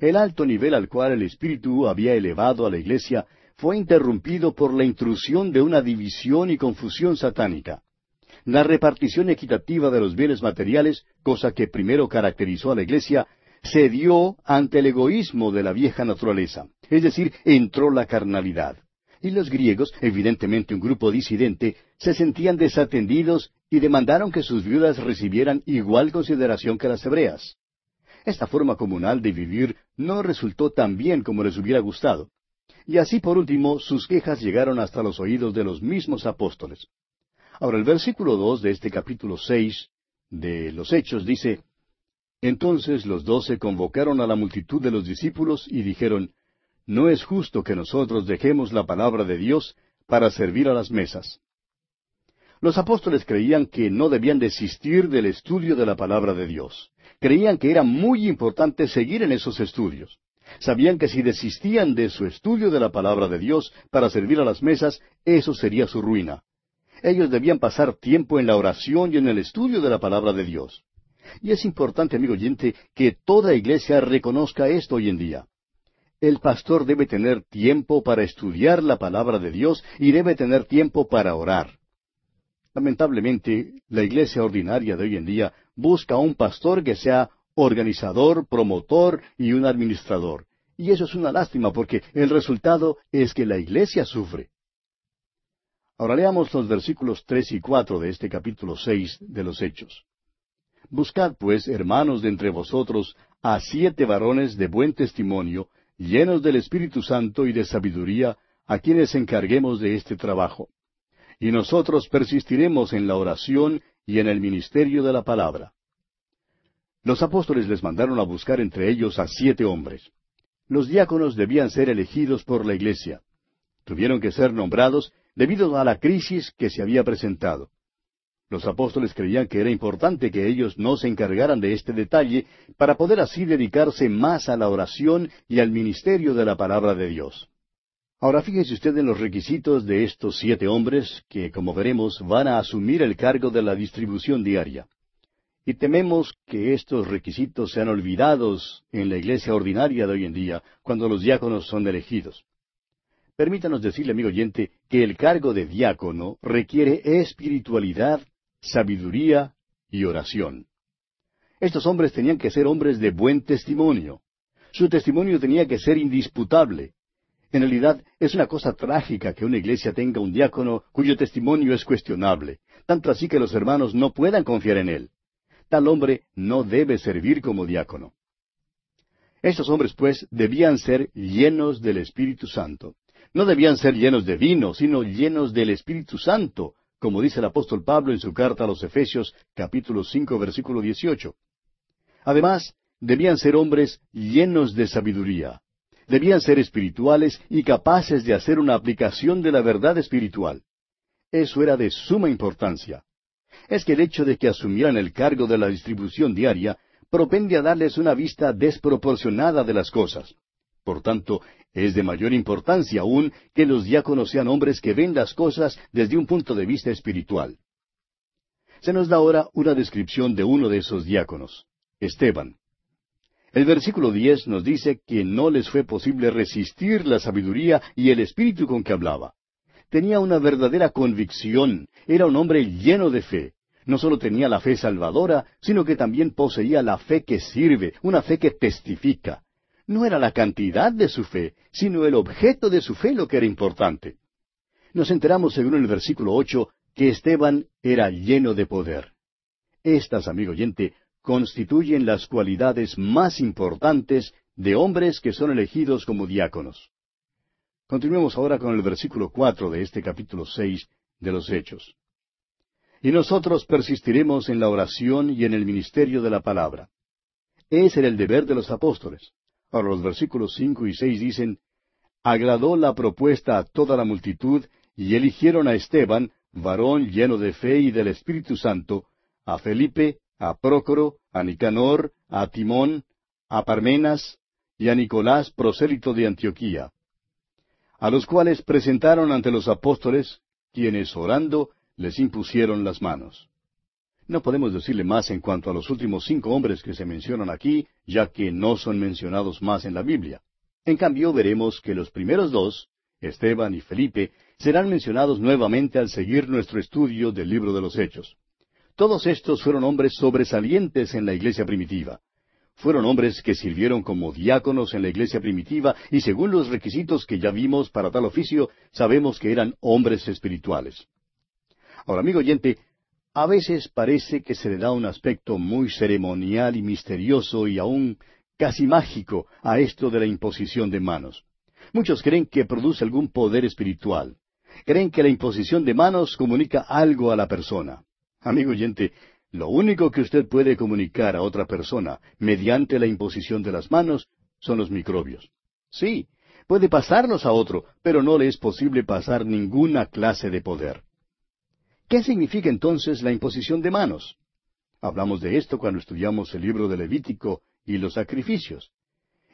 El alto nivel al cual el Espíritu había elevado a la iglesia fue interrumpido por la intrusión de una división y confusión satánica. La repartición equitativa de los bienes materiales, cosa que primero caracterizó a la iglesia, se dio ante el egoísmo de la vieja naturaleza, es decir, entró la carnalidad y los griegos, evidentemente un grupo disidente, se sentían desatendidos y demandaron que sus viudas recibieran igual consideración que las hebreas. Esta forma comunal de vivir no resultó tan bien como les hubiera gustado. Y así por último sus quejas llegaron hasta los oídos de los mismos apóstoles. Ahora el versículo dos de este capítulo seis de los Hechos dice Entonces los doce convocaron a la multitud de los discípulos y dijeron no es justo que nosotros dejemos la palabra de Dios para servir a las mesas. Los apóstoles creían que no debían desistir del estudio de la palabra de Dios. Creían que era muy importante seguir en esos estudios. Sabían que si desistían de su estudio de la palabra de Dios para servir a las mesas, eso sería su ruina. Ellos debían pasar tiempo en la oración y en el estudio de la palabra de Dios. Y es importante, amigo oyente, que toda iglesia reconozca esto hoy en día el pastor debe tener tiempo para estudiar la palabra de Dios y debe tener tiempo para orar. Lamentablemente, la iglesia ordinaria de hoy en día busca un pastor que sea organizador, promotor y un administrador. Y eso es una lástima porque el resultado es que la iglesia sufre. Ahora leamos los versículos tres y cuatro de este capítulo seis de los Hechos. Buscad, pues, hermanos de entre vosotros, a siete varones de buen testimonio, llenos del Espíritu Santo y de sabiduría, a quienes encarguemos de este trabajo. Y nosotros persistiremos en la oración y en el ministerio de la palabra. Los apóstoles les mandaron a buscar entre ellos a siete hombres. Los diáconos debían ser elegidos por la iglesia. Tuvieron que ser nombrados debido a la crisis que se había presentado. Los apóstoles creían que era importante que ellos no se encargaran de este detalle para poder así dedicarse más a la oración y al ministerio de la palabra de Dios. Ahora fíjese usted en los requisitos de estos siete hombres que, como veremos, van a asumir el cargo de la distribución diaria. Y tememos que estos requisitos sean olvidados en la iglesia ordinaria de hoy en día, cuando los diáconos son elegidos. Permítanos decirle, amigo oyente, que el cargo de diácono requiere espiritualidad sabiduría y oración. Estos hombres tenían que ser hombres de buen testimonio. Su testimonio tenía que ser indisputable. En realidad, es una cosa trágica que una iglesia tenga un diácono cuyo testimonio es cuestionable, tanto así que los hermanos no puedan confiar en él. Tal hombre no debe servir como diácono. Estos hombres, pues, debían ser llenos del Espíritu Santo. No debían ser llenos de vino, sino llenos del Espíritu Santo, como dice el apóstol Pablo en su carta a los Efesios capítulo cinco versículo dieciocho. Además, debían ser hombres llenos de sabiduría. Debían ser espirituales y capaces de hacer una aplicación de la verdad espiritual. Eso era de suma importancia. Es que el hecho de que asumieran el cargo de la distribución diaria propende a darles una vista desproporcionada de las cosas. Por tanto, es de mayor importancia aún que los diáconos sean hombres que ven las cosas desde un punto de vista espiritual. Se nos da ahora una descripción de uno de esos diáconos, Esteban. El versículo diez nos dice que no les fue posible resistir la sabiduría y el espíritu con que hablaba. Tenía una verdadera convicción, era un hombre lleno de fe. No solo tenía la fe salvadora, sino que también poseía la fe que sirve, una fe que testifica. No era la cantidad de su fe, sino el objeto de su fe lo que era importante. Nos enteramos, según el versículo ocho, que Esteban era lleno de poder. Estas, amigo oyente, constituyen las cualidades más importantes de hombres que son elegidos como diáconos. Continuemos ahora con el versículo cuatro de este capítulo seis de los Hechos. Y nosotros persistiremos en la oración y en el ministerio de la palabra. Ese era el deber de los apóstoles. Ahora los versículos cinco y seis dicen, Agradó la propuesta a toda la multitud, y eligieron a Esteban, varón lleno de fe y del Espíritu Santo, a Felipe, a Prócoro, a Nicanor, a Timón, a Parmenas y a Nicolás, prosélito de Antioquía, a los cuales presentaron ante los apóstoles, quienes orando les impusieron las manos. No podemos decirle más en cuanto a los últimos cinco hombres que se mencionan aquí, ya que no son mencionados más en la Biblia. En cambio, veremos que los primeros dos, Esteban y Felipe, serán mencionados nuevamente al seguir nuestro estudio del libro de los Hechos. Todos estos fueron hombres sobresalientes en la iglesia primitiva. Fueron hombres que sirvieron como diáconos en la iglesia primitiva y según los requisitos que ya vimos para tal oficio, sabemos que eran hombres espirituales. Ahora, amigo oyente, a veces parece que se le da un aspecto muy ceremonial y misterioso y aún casi mágico a esto de la imposición de manos. Muchos creen que produce algún poder espiritual. Creen que la imposición de manos comunica algo a la persona. Amigo oyente, lo único que usted puede comunicar a otra persona mediante la imposición de las manos son los microbios. Sí, puede pasarlos a otro, pero no le es posible pasar ninguna clase de poder. ¿Qué significa entonces la imposición de manos? Hablamos de esto cuando estudiamos el libro de Levítico y los sacrificios.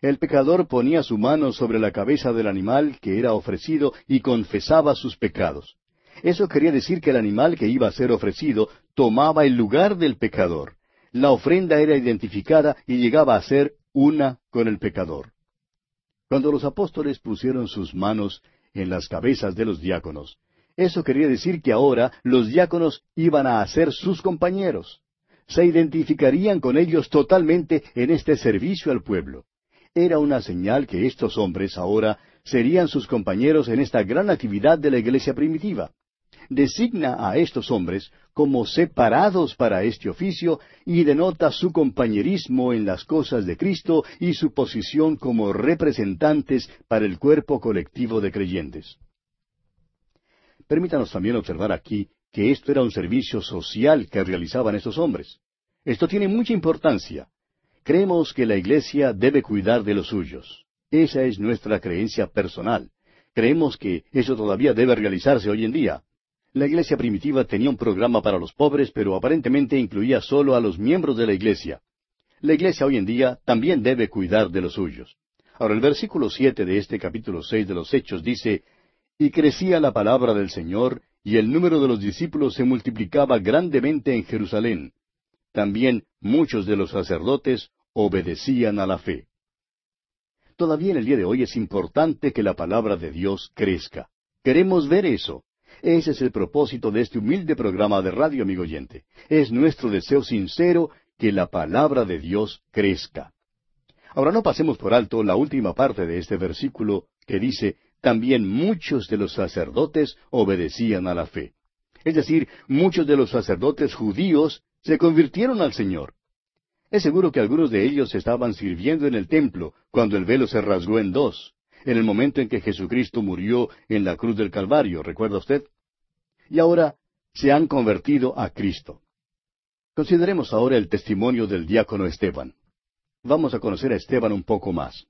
El pecador ponía su mano sobre la cabeza del animal que era ofrecido y confesaba sus pecados. Eso quería decir que el animal que iba a ser ofrecido tomaba el lugar del pecador. La ofrenda era identificada y llegaba a ser una con el pecador. Cuando los apóstoles pusieron sus manos en las cabezas de los diáconos, eso quería decir que ahora los diáconos iban a ser sus compañeros. Se identificarían con ellos totalmente en este servicio al pueblo. Era una señal que estos hombres ahora serían sus compañeros en esta gran actividad de la iglesia primitiva designa a estos hombres como separados para este oficio y denota su compañerismo en las cosas de Cristo y su posición como representantes para el cuerpo colectivo de creyentes. Permítanos también observar aquí que esto era un servicio social que realizaban estos hombres. Esto tiene mucha importancia. Creemos que la Iglesia debe cuidar de los suyos. Esa es nuestra creencia personal. Creemos que eso todavía debe realizarse hoy en día. La iglesia primitiva tenía un programa para los pobres, pero aparentemente incluía solo a los miembros de la iglesia. La iglesia hoy en día también debe cuidar de los suyos. Ahora el versículo siete de este capítulo seis de los Hechos dice Y crecía la palabra del Señor, y el número de los discípulos se multiplicaba grandemente en Jerusalén. También muchos de los sacerdotes obedecían a la fe. Todavía en el día de hoy es importante que la palabra de Dios crezca. Queremos ver eso. Ese es el propósito de este humilde programa de radio, amigo oyente. Es nuestro deseo sincero que la palabra de Dios crezca. Ahora no pasemos por alto la última parte de este versículo que dice, también muchos de los sacerdotes obedecían a la fe. Es decir, muchos de los sacerdotes judíos se convirtieron al Señor. Es seguro que algunos de ellos estaban sirviendo en el templo cuando el velo se rasgó en dos, en el momento en que Jesucristo murió en la cruz del Calvario, ¿recuerda usted? Y ahora se han convertido a Cristo. Consideremos ahora el testimonio del diácono Esteban. Vamos a conocer a Esteban un poco más.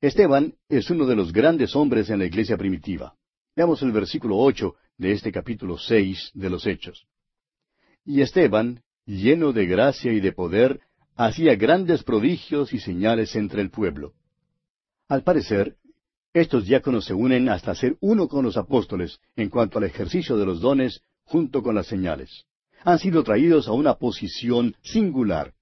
Esteban es uno de los grandes hombres en la iglesia primitiva. Veamos el versículo ocho de este capítulo seis de los Hechos. Y Esteban, lleno de gracia y de poder, hacía grandes prodigios y señales entre el pueblo. Al parecer, estos diáconos se unen hasta ser uno con los apóstoles en cuanto al ejercicio de los dones junto con las señales. Han sido traídos a una posición singular.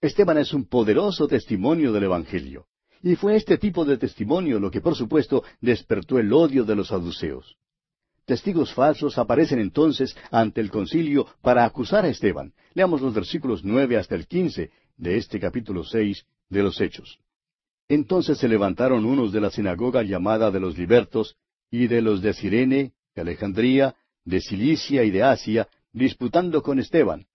Esteban es un poderoso testimonio del Evangelio. Y fue este tipo de testimonio lo que por supuesto despertó el odio de los saduceos. Testigos falsos aparecen entonces ante el concilio para acusar a Esteban. Leamos los versículos nueve hasta el quince de este capítulo seis de los Hechos. Entonces se levantaron unos de la sinagoga llamada de los libertos, y de los de Sirene, de Alejandría, de Cilicia y de Asia, disputando con Esteban.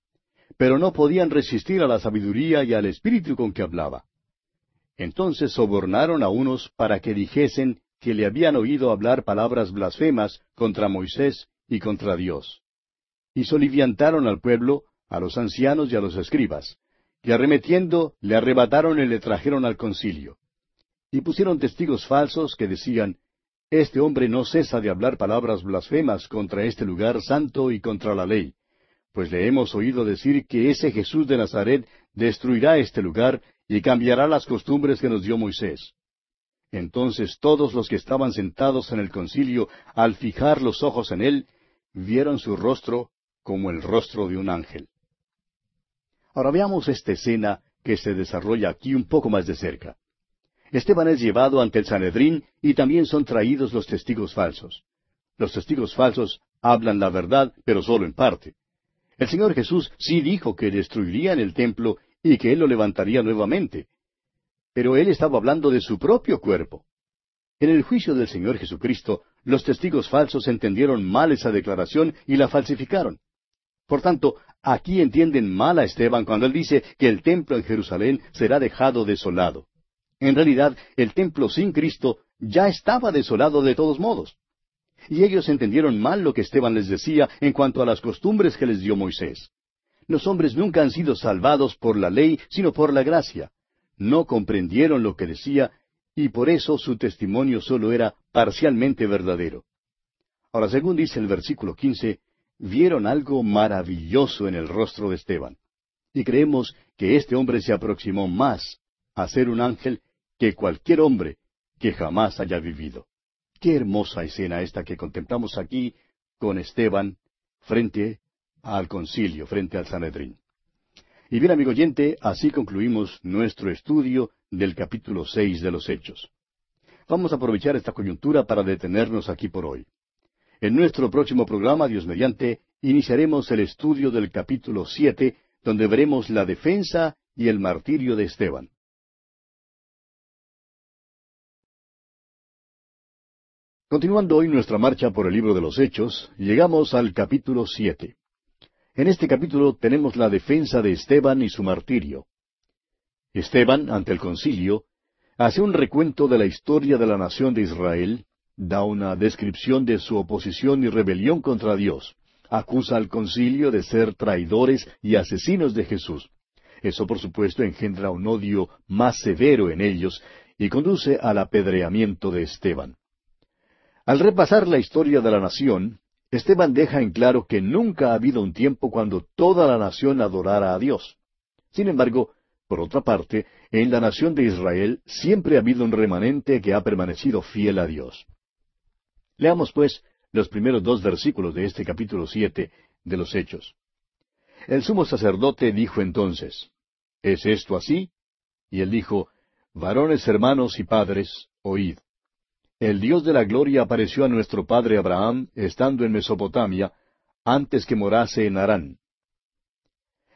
Pero no podían resistir a la sabiduría y al espíritu con que hablaba. Entonces sobornaron a unos para que dijesen que le habían oído hablar palabras blasfemas contra Moisés y contra Dios. Y soliviantaron al pueblo, a los ancianos y a los escribas, que arremetiendo le arrebataron y le trajeron al concilio. Y pusieron testigos falsos que decían, Este hombre no cesa de hablar palabras blasfemas contra este lugar santo y contra la ley, pues le hemos oído decir que ese Jesús de Nazaret destruirá este lugar y cambiará las costumbres que nos dio Moisés. Entonces todos los que estaban sentados en el concilio, al fijar los ojos en él, vieron su rostro como el rostro de un ángel. Ahora veamos esta escena que se desarrolla aquí un poco más de cerca. Esteban es llevado ante el Sanedrín y también son traídos los testigos falsos. Los testigos falsos hablan la verdad, pero solo en parte. El Señor Jesús sí dijo que destruirían el templo y que Él lo levantaría nuevamente pero él estaba hablando de su propio cuerpo. En el juicio del Señor Jesucristo, los testigos falsos entendieron mal esa declaración y la falsificaron. Por tanto, aquí entienden mal a Esteban cuando él dice que el templo en Jerusalén será dejado desolado. En realidad, el templo sin Cristo ya estaba desolado de todos modos. Y ellos entendieron mal lo que Esteban les decía en cuanto a las costumbres que les dio Moisés. Los hombres nunca han sido salvados por la ley, sino por la gracia no comprendieron lo que decía y por eso su testimonio solo era parcialmente verdadero. Ahora, según dice el versículo quince, vieron algo maravilloso en el rostro de Esteban. Y creemos que este hombre se aproximó más a ser un ángel que cualquier hombre que jamás haya vivido. Qué hermosa escena esta que contemplamos aquí con Esteban frente al concilio, frente al Sanedrín. Y bien, amigo oyente, así concluimos nuestro estudio del capítulo seis de los Hechos. Vamos a aprovechar esta coyuntura para detenernos aquí por hoy. En nuestro próximo programa, Dios mediante, iniciaremos el estudio del capítulo siete, donde veremos la defensa y el martirio de Esteban. Continuando hoy nuestra marcha por el libro de los Hechos, llegamos al capítulo siete. En este capítulo tenemos la defensa de Esteban y su martirio. Esteban, ante el concilio, hace un recuento de la historia de la nación de Israel, da una descripción de su oposición y rebelión contra Dios, acusa al concilio de ser traidores y asesinos de Jesús. Eso, por supuesto, engendra un odio más severo en ellos y conduce al apedreamiento de Esteban. Al repasar la historia de la nación, Esteban deja en claro que nunca ha habido un tiempo cuando toda la nación adorara a Dios. Sin embargo, por otra parte, en la nación de Israel siempre ha habido un remanente que ha permanecido fiel a Dios. Leamos, pues, los primeros dos versículos de este capítulo siete de los Hechos. El sumo sacerdote dijo entonces, ¿Es esto así? Y él dijo, Varones hermanos y padres, oíd. El Dios de la gloria apareció a nuestro padre Abraham estando en Mesopotamia, antes que morase en Harán.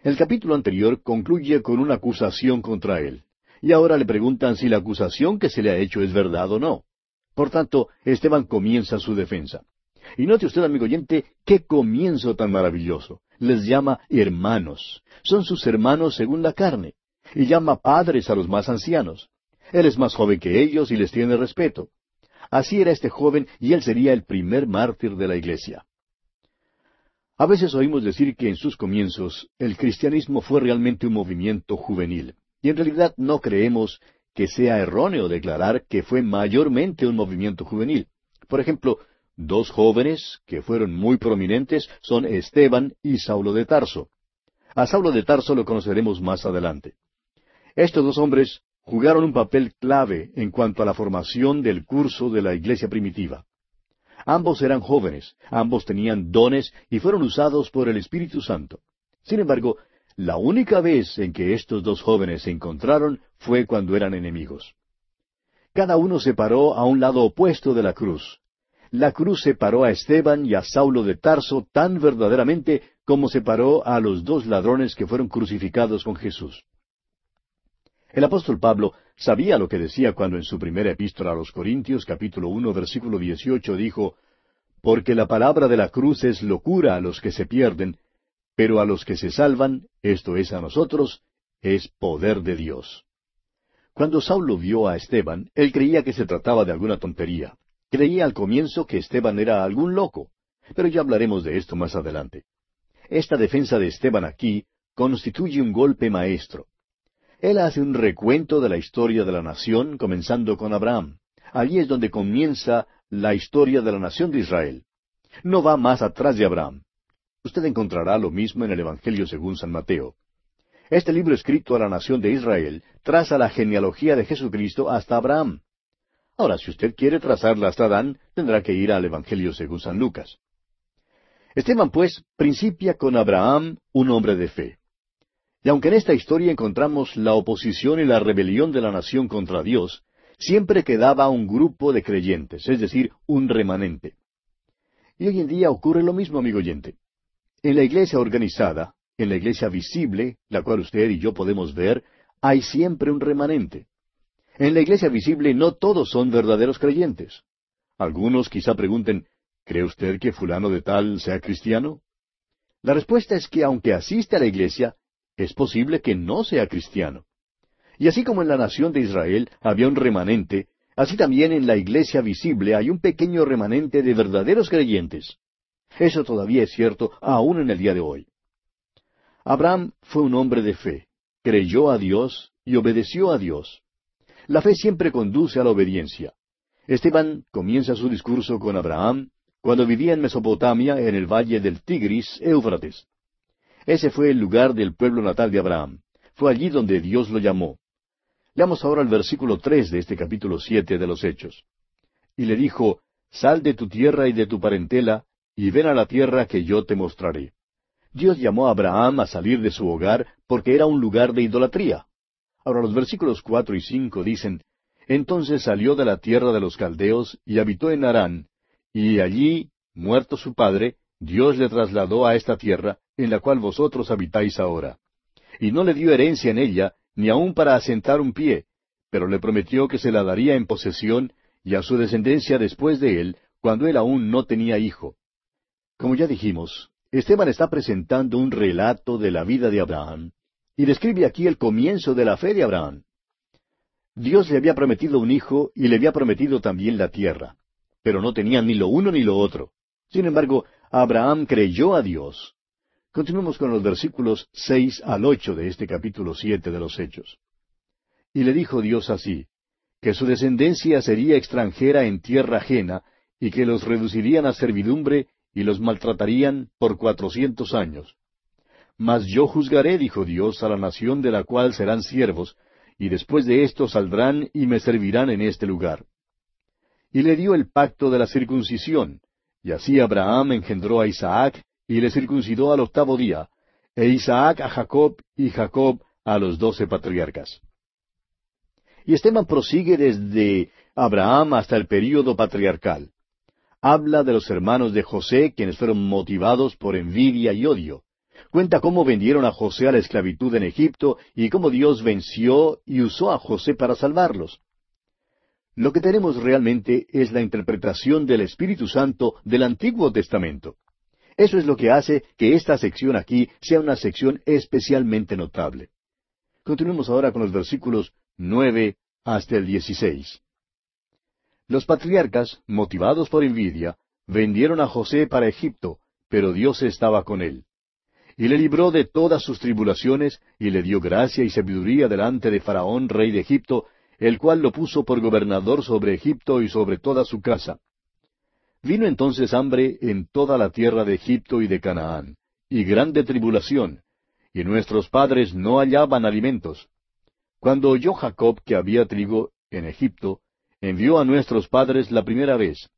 El capítulo anterior concluye con una acusación contra él, y ahora le preguntan si la acusación que se le ha hecho es verdad o no. Por tanto, Esteban comienza su defensa. Y note usted, amigo oyente, qué comienzo tan maravilloso. Les llama hermanos. Son sus hermanos según la carne. Y llama padres a los más ancianos. Él es más joven que ellos y les tiene respeto. Así era este joven y él sería el primer mártir de la iglesia. A veces oímos decir que en sus comienzos el cristianismo fue realmente un movimiento juvenil, y en realidad no creemos que sea erróneo declarar que fue mayormente un movimiento juvenil. Por ejemplo, dos jóvenes que fueron muy prominentes son Esteban y Saulo de Tarso. A Saulo de Tarso lo conoceremos más adelante. Estos dos hombres jugaron un papel clave en cuanto a la formación del curso de la iglesia primitiva. Ambos eran jóvenes, ambos tenían dones y fueron usados por el Espíritu Santo. Sin embargo, la única vez en que estos dos jóvenes se encontraron fue cuando eran enemigos. Cada uno se paró a un lado opuesto de la cruz. La cruz separó a Esteban y a Saulo de Tarso tan verdaderamente como separó a los dos ladrones que fueron crucificados con Jesús. El apóstol Pablo sabía lo que decía cuando en su primera epístola a los Corintios capítulo uno versículo dieciocho dijo Porque la palabra de la cruz es locura a los que se pierden, pero a los que se salvan, esto es a nosotros, es poder de Dios. Cuando Saulo vio a Esteban, él creía que se trataba de alguna tontería. Creía al comienzo que Esteban era algún loco, pero ya hablaremos de esto más adelante. Esta defensa de Esteban aquí constituye un golpe maestro. Él hace un recuento de la historia de la nación, comenzando con Abraham. Allí es donde comienza la historia de la nación de Israel. No va más atrás de Abraham. Usted encontrará lo mismo en el Evangelio según San Mateo. Este libro escrito a la nación de Israel traza la genealogía de Jesucristo hasta Abraham. Ahora, si usted quiere trazarla hasta Adán, tendrá que ir al Evangelio según San Lucas. Esteban, pues, principia con Abraham, un hombre de fe. Y aunque en esta historia encontramos la oposición y la rebelión de la nación contra Dios, siempre quedaba un grupo de creyentes, es decir, un remanente. Y hoy en día ocurre lo mismo, amigo oyente. En la iglesia organizada, en la iglesia visible, la cual usted y yo podemos ver, hay siempre un remanente. En la iglesia visible no todos son verdaderos creyentes. Algunos quizá pregunten, ¿cree usted que fulano de tal sea cristiano? La respuesta es que aunque asiste a la iglesia, es posible que no sea cristiano. Y así como en la nación de Israel había un remanente, así también en la iglesia visible hay un pequeño remanente de verdaderos creyentes. Eso todavía es cierto aún en el día de hoy. Abraham fue un hombre de fe, creyó a Dios y obedeció a Dios. La fe siempre conduce a la obediencia. Esteban comienza su discurso con Abraham cuando vivía en Mesopotamia en el valle del Tigris, Éufrates. Ese fue el lugar del pueblo natal de Abraham. Fue allí donde Dios lo llamó. Leamos ahora el versículo tres de este capítulo siete de los Hechos. Y le dijo, Sal de tu tierra y de tu parentela, y ven a la tierra que yo te mostraré. Dios llamó a Abraham a salir de su hogar porque era un lugar de idolatría. Ahora los versículos cuatro y cinco dicen, Entonces salió de la tierra de los caldeos y habitó en Harán, y allí, muerto su padre, Dios le trasladó a esta tierra, en la cual vosotros habitáis ahora. Y no le dio herencia en ella, ni aun para asentar un pie, pero le prometió que se la daría en posesión, y a su descendencia después de él, cuando él aún no tenía hijo. Como ya dijimos, Esteban está presentando un relato de la vida de Abraham, y describe aquí el comienzo de la fe de Abraham. Dios le había prometido un hijo y le había prometido también la tierra, pero no tenía ni lo uno ni lo otro. Sin embargo, Abraham creyó a Dios. Continuemos con los versículos seis al ocho de este capítulo siete de los Hechos. Y le dijo Dios así, que su descendencia sería extranjera en tierra ajena, y que los reducirían a servidumbre y los maltratarían por cuatrocientos años. Mas yo juzgaré, dijo Dios, a la nación de la cual serán siervos, y después de esto saldrán y me servirán en este lugar. Y le dio el pacto de la circuncisión, y así Abraham engendró a Isaac, y le circuncidó al octavo día, e Isaac a Jacob, y Jacob a los doce patriarcas. Y Esteban prosigue desde Abraham hasta el período patriarcal. Habla de los hermanos de José, quienes fueron motivados por envidia y odio. Cuenta cómo vendieron a José a la esclavitud en Egipto y cómo Dios venció y usó a José para salvarlos. Lo que tenemos realmente es la interpretación del Espíritu Santo del Antiguo Testamento. Eso es lo que hace que esta sección aquí sea una sección especialmente notable. Continuemos ahora con los versículos nueve hasta el dieciséis. Los patriarcas, motivados por envidia, vendieron a José para Egipto, pero Dios estaba con él. Y le libró de todas sus tribulaciones, y le dio gracia y sabiduría delante de Faraón, rey de Egipto, el cual lo puso por gobernador sobre Egipto y sobre toda su casa. Vino entonces hambre en toda la tierra de Egipto y de Canaán, y grande tribulación, y nuestros padres no hallaban alimentos. Cuando oyó Jacob que había trigo en Egipto, envió a nuestros padres la primera vez,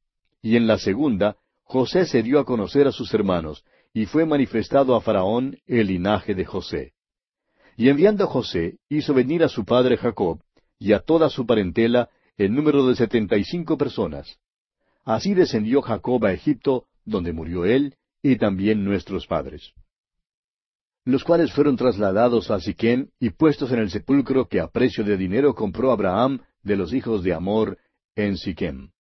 y en la segunda, José se dio a conocer a sus hermanos, y fue manifestado a Faraón el linaje de José. Y enviando a José, hizo venir a su padre Jacob, y a toda su parentela, en número de setenta y cinco personas. Así descendió Jacob a Egipto, donde murió él, y también nuestros padres. Los cuales fueron trasladados a Siquem y puestos en el sepulcro que a precio de dinero compró Abraham de los hijos de Amor en Siquem.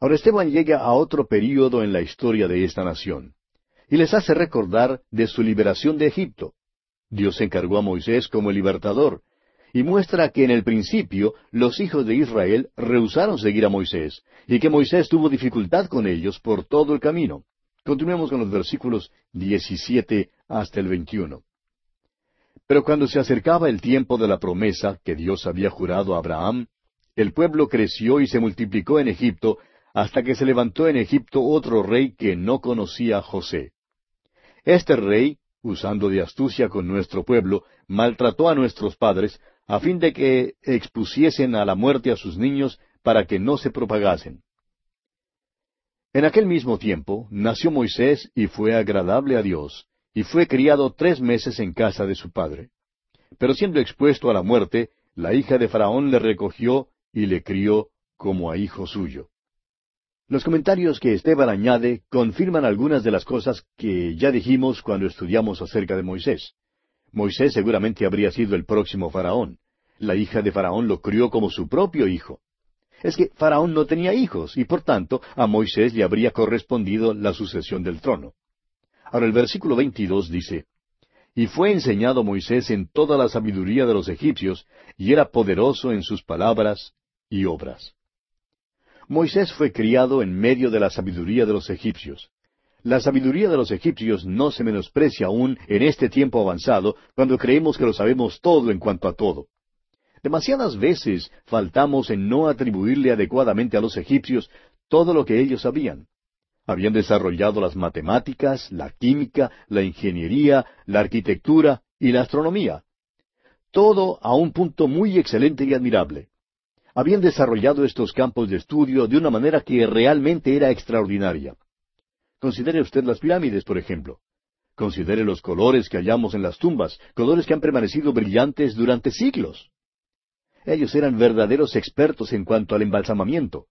Ahora Esteban llega a otro período en la historia de esta nación, y les hace recordar de su liberación de Egipto. Dios encargó a Moisés como libertador, y muestra que en el principio los hijos de Israel rehusaron seguir a Moisés, y que Moisés tuvo dificultad con ellos por todo el camino. Continuemos con los versículos 17 hasta el 21. Pero cuando se acercaba el tiempo de la promesa que Dios había jurado a Abraham, el pueblo creció y se multiplicó en Egipto, hasta que se levantó en Egipto otro rey que no conocía a José. Este rey, usando de astucia con nuestro pueblo, maltrató a nuestros padres, a fin de que expusiesen a la muerte a sus niños para que no se propagasen. En aquel mismo tiempo nació Moisés y fue agradable a Dios, y fue criado tres meses en casa de su padre. Pero siendo expuesto a la muerte, la hija de Faraón le recogió y le crió como a hijo suyo. Los comentarios que Esteban añade confirman algunas de las cosas que ya dijimos cuando estudiamos acerca de Moisés. Moisés seguramente habría sido el próximo faraón. La hija de faraón lo crió como su propio hijo. Es que faraón no tenía hijos y por tanto a Moisés le habría correspondido la sucesión del trono. Ahora el versículo 22 dice, Y fue enseñado Moisés en toda la sabiduría de los egipcios, y era poderoso en sus palabras y obras. Moisés fue criado en medio de la sabiduría de los egipcios. La sabiduría de los egipcios no se menosprecia aún en este tiempo avanzado, cuando creemos que lo sabemos todo en cuanto a todo. Demasiadas veces faltamos en no atribuirle adecuadamente a los egipcios todo lo que ellos sabían. Habían desarrollado las matemáticas, la química, la ingeniería, la arquitectura y la astronomía. Todo a un punto muy excelente y admirable. Habían desarrollado estos campos de estudio de una manera que realmente era extraordinaria. Considere usted las pirámides, por ejemplo. Considere los colores que hallamos en las tumbas, colores que han permanecido brillantes durante siglos. Ellos eran verdaderos expertos en cuanto al embalsamamiento.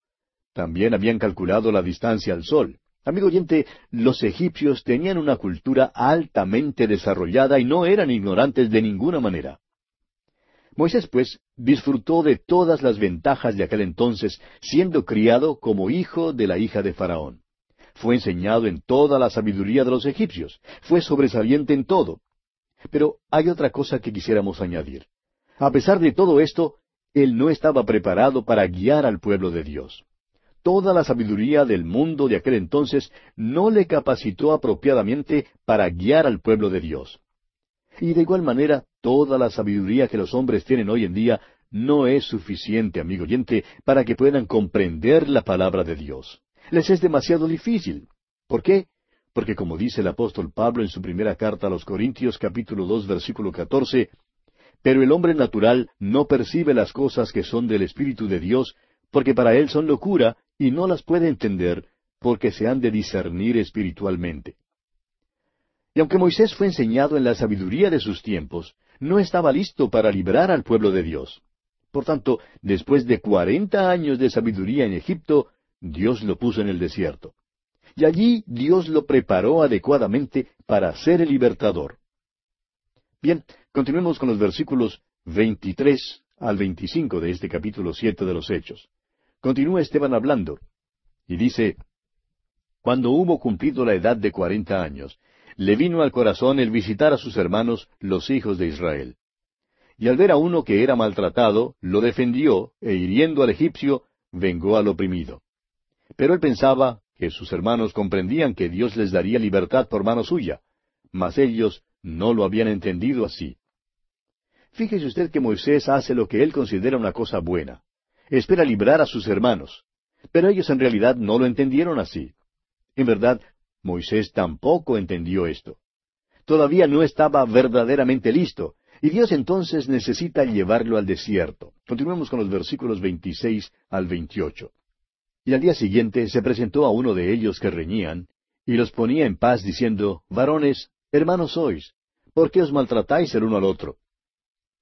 También habían calculado la distancia al sol. Amigo oyente, los egipcios tenían una cultura altamente desarrollada y no eran ignorantes de ninguna manera. Moisés, pues, disfrutó de todas las ventajas de aquel entonces, siendo criado como hijo de la hija de Faraón. Fue enseñado en toda la sabiduría de los egipcios. Fue sobresaliente en todo. Pero hay otra cosa que quisiéramos añadir. A pesar de todo esto, él no estaba preparado para guiar al pueblo de Dios. Toda la sabiduría del mundo de aquel entonces no le capacitó apropiadamente para guiar al pueblo de Dios. Y de igual manera, toda la sabiduría que los hombres tienen hoy en día no es suficiente, amigo oyente, para que puedan comprender la palabra de Dios les es demasiado difícil. ¿Por qué? Porque como dice el apóstol Pablo en su primera carta a los Corintios capítulo dos versículo catorce, pero el hombre natural no percibe las cosas que son del Espíritu de Dios, porque para él son locura y no las puede entender, porque se han de discernir espiritualmente. Y aunque Moisés fue enseñado en la sabiduría de sus tiempos, no estaba listo para liberar al pueblo de Dios. Por tanto, después de cuarenta años de sabiduría en Egipto, Dios lo puso en el desierto. y allí Dios lo preparó adecuadamente para ser el libertador. Bien, continuemos con los versículos 23 al 25 de este capítulo 7 de los Hechos. Continúa Esteban hablando, y dice, Cuando hubo cumplido la edad de cuarenta años, le vino al corazón el visitar a sus hermanos, los hijos de Israel. Y al ver a uno que era maltratado, lo defendió, e hiriendo al egipcio, vengó al oprimido. Pero él pensaba que sus hermanos comprendían que Dios les daría libertad por mano suya, mas ellos no lo habían entendido así. Fíjese usted que Moisés hace lo que él considera una cosa buena. Espera librar a sus hermanos. Pero ellos en realidad no lo entendieron así. En verdad, Moisés tampoco entendió esto. Todavía no estaba verdaderamente listo, y Dios entonces necesita llevarlo al desierto. Continuemos con los versículos 26 al 28. Y al día siguiente se presentó a uno de ellos que reñían, y los ponía en paz diciendo, Varones, hermanos sois, ¿por qué os maltratáis el uno al otro?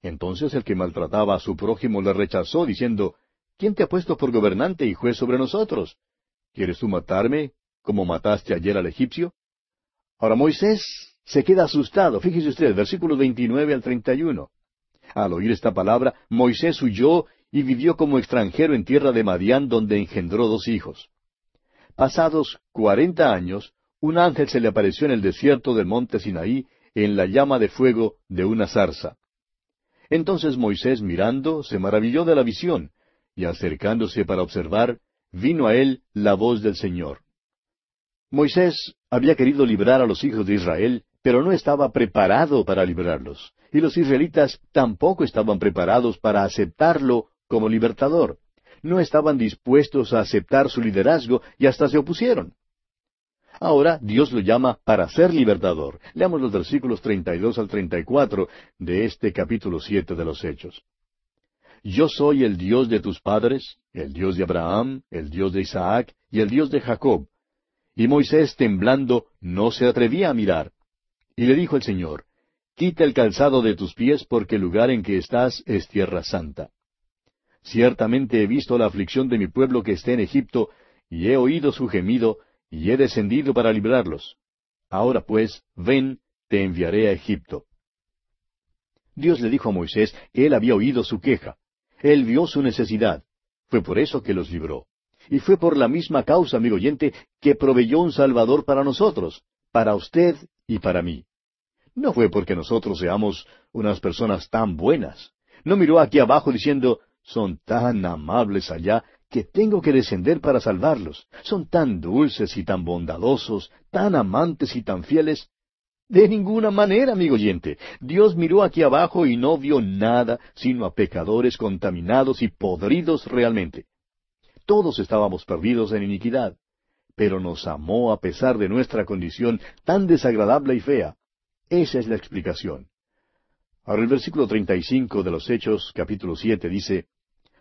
Entonces el que maltrataba a su prójimo le rechazó, diciendo, ¿Quién te ha puesto por gobernante y juez sobre nosotros? ¿Quieres tú matarme, como mataste ayer al egipcio? Ahora Moisés se queda asustado. Fíjese usted, versículos 29 al 31. Al oír esta palabra, Moisés huyó y vivió como extranjero en tierra de Madián, donde engendró dos hijos. Pasados cuarenta años, un ángel se le apareció en el desierto del monte Sinaí, en la llama de fuego de una zarza. Entonces Moisés mirando, se maravilló de la visión, y acercándose para observar, vino a él la voz del Señor. Moisés había querido librar a los hijos de Israel, pero no estaba preparado para librarlos, y los israelitas tampoco estaban preparados para aceptarlo como libertador. No estaban dispuestos a aceptar su liderazgo y hasta se opusieron. Ahora Dios lo llama para ser libertador. Leamos los versículos 32 al 34 de este capítulo 7 de los Hechos. Yo soy el Dios de tus padres, el Dios de Abraham, el Dios de Isaac y el Dios de Jacob. Y Moisés, temblando, no se atrevía a mirar. Y le dijo el Señor, Quita el calzado de tus pies porque el lugar en que estás es tierra santa. Ciertamente he visto la aflicción de mi pueblo que está en Egipto, y he oído su gemido, y he descendido para librarlos. Ahora pues, ven, te enviaré a Egipto. Dios le dijo a Moisés que él había oído su queja. Él vio su necesidad. Fue por eso que los libró. Y fue por la misma causa, amigo oyente, que proveyó un Salvador para nosotros, para usted y para mí. No fue porque nosotros seamos unas personas tan buenas. No miró aquí abajo diciendo, son tan amables allá que tengo que descender para salvarlos. Son tan dulces y tan bondadosos, tan amantes y tan fieles. De ninguna manera, amigo oyente. Dios miró aquí abajo y no vio nada sino a pecadores contaminados y podridos realmente. Todos estábamos perdidos en iniquidad, pero nos amó a pesar de nuestra condición tan desagradable y fea. Esa es la explicación. Ahora el versículo 35 de los Hechos, capítulo 7, dice,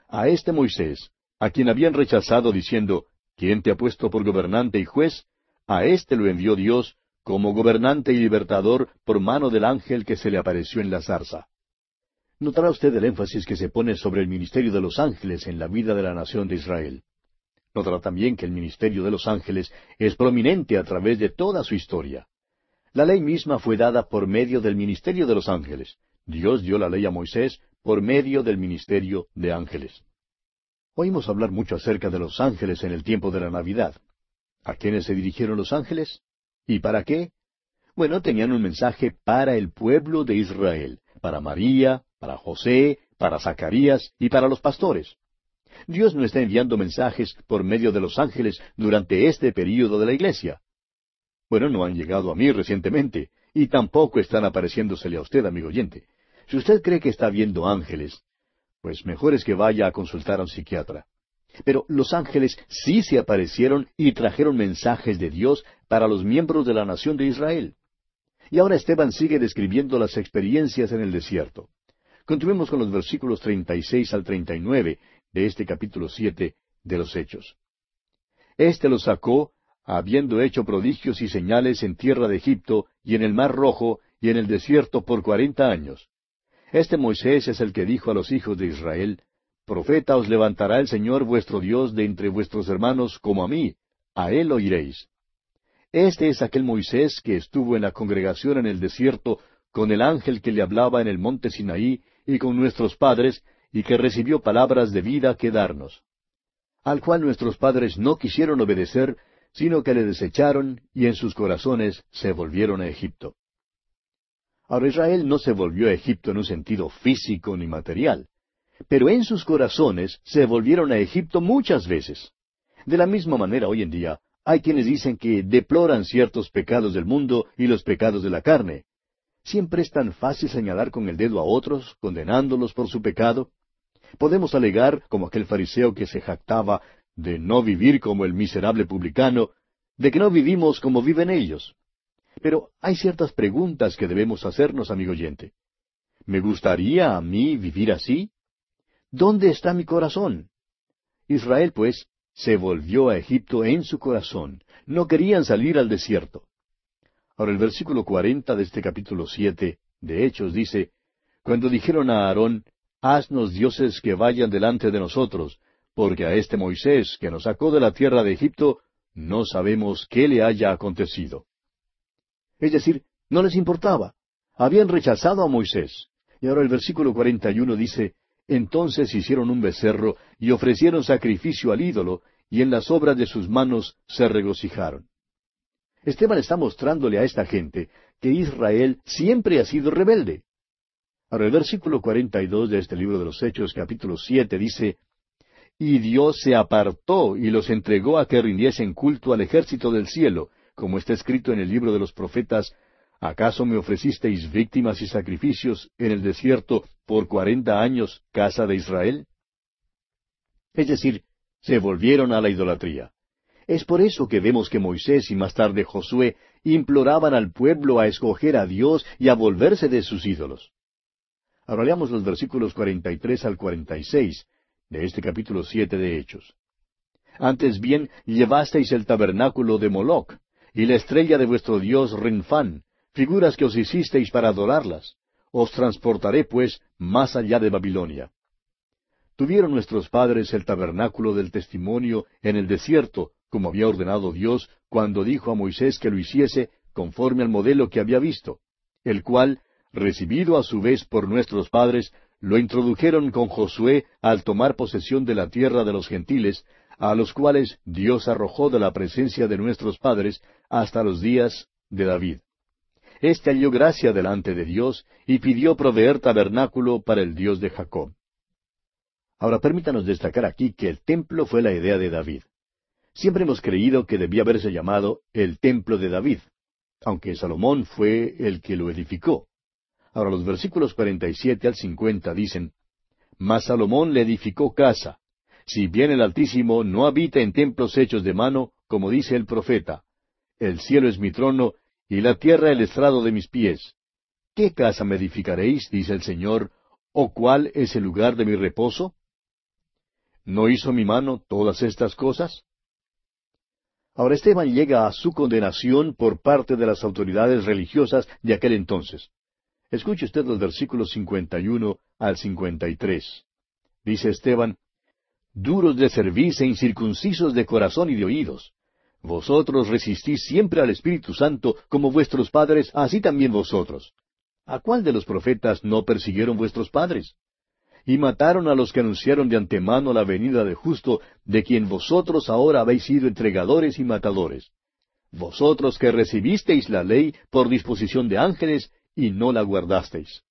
A este Moisés, a quien habían rechazado diciendo, ¿quién te ha puesto por gobernante y juez? A éste lo envió Dios como gobernante y libertador por mano del ángel que se le apareció en la zarza. Notará usted el énfasis que se pone sobre el ministerio de los ángeles en la vida de la nación de Israel. Notará también que el ministerio de los ángeles es prominente a través de toda su historia. La ley misma fue dada por medio del ministerio de los ángeles. Dios dio la ley a Moisés por medio del ministerio de ángeles. Oímos hablar mucho acerca de los ángeles en el tiempo de la Navidad. ¿A quiénes se dirigieron los ángeles? ¿Y para qué? Bueno, tenían un mensaje para el pueblo de Israel, para María, para José, para Zacarías y para los pastores. Dios no está enviando mensajes por medio de los ángeles durante este período de la iglesia. Bueno, no han llegado a mí recientemente, y tampoco están apareciéndosele a usted, amigo oyente. Si usted cree que está viendo ángeles, pues mejor es que vaya a consultar a un psiquiatra. Pero los ángeles sí se aparecieron y trajeron mensajes de Dios para los miembros de la nación de Israel. Y ahora Esteban sigue describiendo las experiencias en el desierto. Continuemos con los versículos 36 al 39 de este capítulo 7 de los Hechos. Este los sacó, habiendo hecho prodigios y señales en tierra de Egipto y en el mar rojo y en el desierto por cuarenta años. Este Moisés es el que dijo a los hijos de Israel, Profeta os levantará el Señor vuestro Dios de entre vuestros hermanos como a mí, a él oiréis. Este es aquel Moisés que estuvo en la congregación en el desierto con el ángel que le hablaba en el monte Sinaí y con nuestros padres, y que recibió palabras de vida que darnos, al cual nuestros padres no quisieron obedecer, sino que le desecharon y en sus corazones se volvieron a Egipto. Ahora Israel no se volvió a Egipto en un sentido físico ni material, pero en sus corazones se volvieron a Egipto muchas veces. De la misma manera hoy en día hay quienes dicen que deploran ciertos pecados del mundo y los pecados de la carne. Siempre es tan fácil señalar con el dedo a otros, condenándolos por su pecado. Podemos alegar, como aquel fariseo que se jactaba de no vivir como el miserable publicano, de que no vivimos como viven ellos. Pero hay ciertas preguntas que debemos hacernos, amigo oyente. ¿Me gustaría a mí vivir así? ¿Dónde está mi corazón? Israel, pues, se volvió a Egipto en su corazón. No querían salir al desierto. Ahora el versículo cuarenta de este capítulo siete de Hechos dice, Cuando dijeron a Aarón, Haznos dioses que vayan delante de nosotros, porque a este Moisés que nos sacó de la tierra de Egipto, no sabemos qué le haya acontecido. Es decir, no les importaba. Habían rechazado a Moisés. Y ahora el versículo cuarenta y uno dice, Entonces hicieron un becerro y ofrecieron sacrificio al ídolo, y en las obras de sus manos se regocijaron. Esteban está mostrándole a esta gente que Israel siempre ha sido rebelde. Ahora el versículo cuarenta y dos de este libro de los Hechos, capítulo siete, dice, Y Dios se apartó y los entregó a que rindiesen culto al ejército del cielo, como está escrito en el libro de los profetas, ¿acaso me ofrecisteis víctimas y sacrificios en el desierto por cuarenta años, casa de Israel? Es decir, se volvieron a la idolatría. Es por eso que vemos que Moisés y más tarde Josué imploraban al pueblo a escoger a Dios y a volverse de sus ídolos. Ahora leamos los versículos 43 al 46 de este capítulo siete de Hechos. Antes bien llevasteis el tabernáculo de Moloc, y la estrella de vuestro dios Renfán, figuras que os hicisteis para adorarlas. Os transportaré, pues, más allá de Babilonia. Tuvieron nuestros padres el tabernáculo del testimonio en el desierto, como había ordenado Dios cuando dijo a Moisés que lo hiciese conforme al modelo que había visto, el cual, recibido a su vez por nuestros padres, lo introdujeron con Josué al tomar posesión de la tierra de los gentiles, a los cuales Dios arrojó de la presencia de nuestros padres hasta los días de David. Este halló gracia delante de Dios y pidió proveer tabernáculo para el Dios de Jacob. Ahora permítanos destacar aquí que el templo fue la idea de David. Siempre hemos creído que debía haberse llamado el templo de David, aunque Salomón fue el que lo edificó. Ahora los versículos 47 al 50 dicen, Mas Salomón le edificó casa, si bien el Altísimo no habita en templos hechos de mano, como dice el profeta, el cielo es mi trono y la tierra el estrado de mis pies. ¿Qué casa me edificaréis? dice el Señor, o cuál es el lugar de mi reposo? ¿No hizo mi mano todas estas cosas? Ahora Esteban llega a su condenación por parte de las autoridades religiosas de aquel entonces. Escuche usted los versículos 51 al 53. Dice Esteban, duros de cerviz e incircuncisos de corazón y de oídos. Vosotros resistís siempre al Espíritu Santo como vuestros padres, así también vosotros. ¿A cuál de los profetas no persiguieron vuestros padres? Y mataron a los que anunciaron de antemano la venida de justo, de quien vosotros ahora habéis sido entregadores y matadores. Vosotros que recibisteis la ley por disposición de ángeles y no la guardasteis.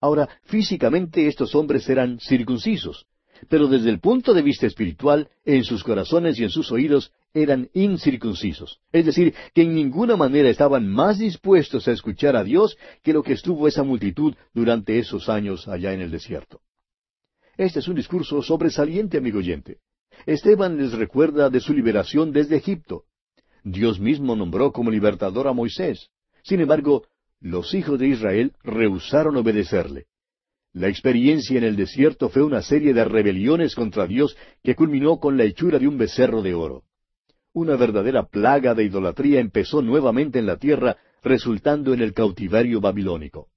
Ahora, físicamente estos hombres eran circuncisos, pero desde el punto de vista espiritual, en sus corazones y en sus oídos eran incircuncisos. Es decir, que en ninguna manera estaban más dispuestos a escuchar a Dios que lo que estuvo esa multitud durante esos años allá en el desierto. Este es un discurso sobresaliente, amigo oyente. Esteban les recuerda de su liberación desde Egipto. Dios mismo nombró como libertador a Moisés. Sin embargo, los hijos de Israel rehusaron obedecerle. La experiencia en el desierto fue una serie de rebeliones contra Dios que culminó con la hechura de un becerro de oro. Una verdadera plaga de idolatría empezó nuevamente en la tierra, resultando en el cautiverio babilónico.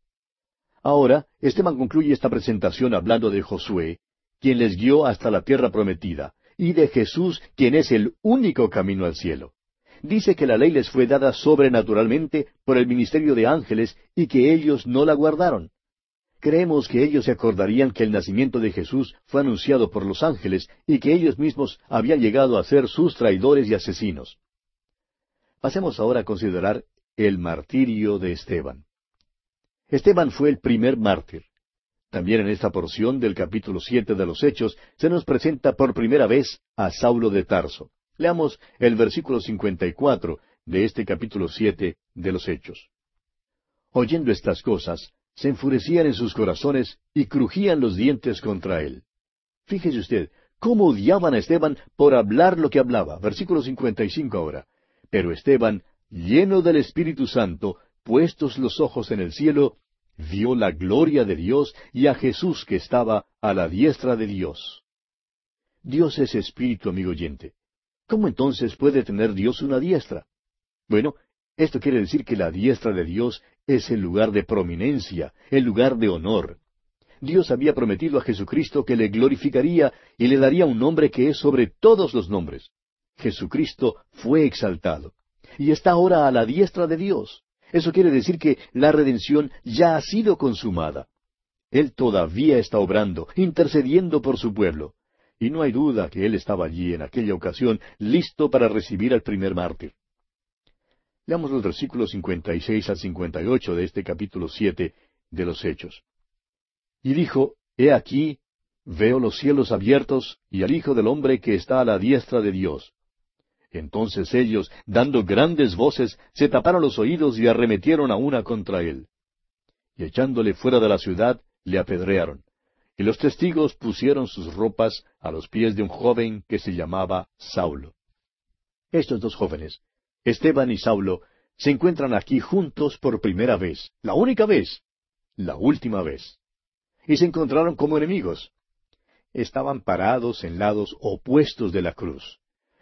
Ahora, Esteban concluye esta presentación hablando de Josué, quien les guió hasta la tierra prometida, y de Jesús, quien es el único camino al cielo. dice que la ley les fue dada sobrenaturalmente por el ministerio de ángeles y que ellos no la guardaron. Creemos que ellos se acordarían que el nacimiento de Jesús fue anunciado por los ángeles y que ellos mismos habían llegado a ser sus traidores y asesinos. Pasemos ahora a considerar el martirio de Esteban. Esteban fue el primer mártir. También en esta porción del capítulo siete de los Hechos se nos presenta por primera vez a Saulo de Tarso. Leamos el versículo cincuenta y cuatro de este capítulo siete de los Hechos. Oyendo estas cosas, se enfurecían en sus corazones y crujían los dientes contra él. Fíjese usted, cómo odiaban a Esteban por hablar lo que hablaba. Versículo 55 ahora. Pero Esteban, lleno del Espíritu Santo, puestos los ojos en el cielo, vio la gloria de Dios y a Jesús que estaba a la diestra de Dios. Dios es espíritu, amigo oyente. ¿Cómo entonces puede tener Dios una diestra? Bueno, esto quiere decir que la diestra de Dios es el lugar de prominencia, el lugar de honor. Dios había prometido a Jesucristo que le glorificaría y le daría un nombre que es sobre todos los nombres. Jesucristo fue exaltado y está ahora a la diestra de Dios. Eso quiere decir que la redención ya ha sido consumada. Él todavía está obrando, intercediendo por su pueblo. Y no hay duda que Él estaba allí en aquella ocasión, listo para recibir al primer mártir. Leamos los versículos 56 al 58 de este capítulo 7 de los Hechos. Y dijo, He aquí, veo los cielos abiertos y al Hijo del Hombre que está a la diestra de Dios. Entonces ellos, dando grandes voces, se taparon los oídos y arremetieron a una contra él. Y echándole fuera de la ciudad, le apedrearon. Y los testigos pusieron sus ropas a los pies de un joven que se llamaba Saulo. Estos dos jóvenes, Esteban y Saulo se encuentran aquí juntos por primera vez, la única vez, la última vez. Y se encontraron como enemigos. Estaban parados en lados opuestos de la cruz.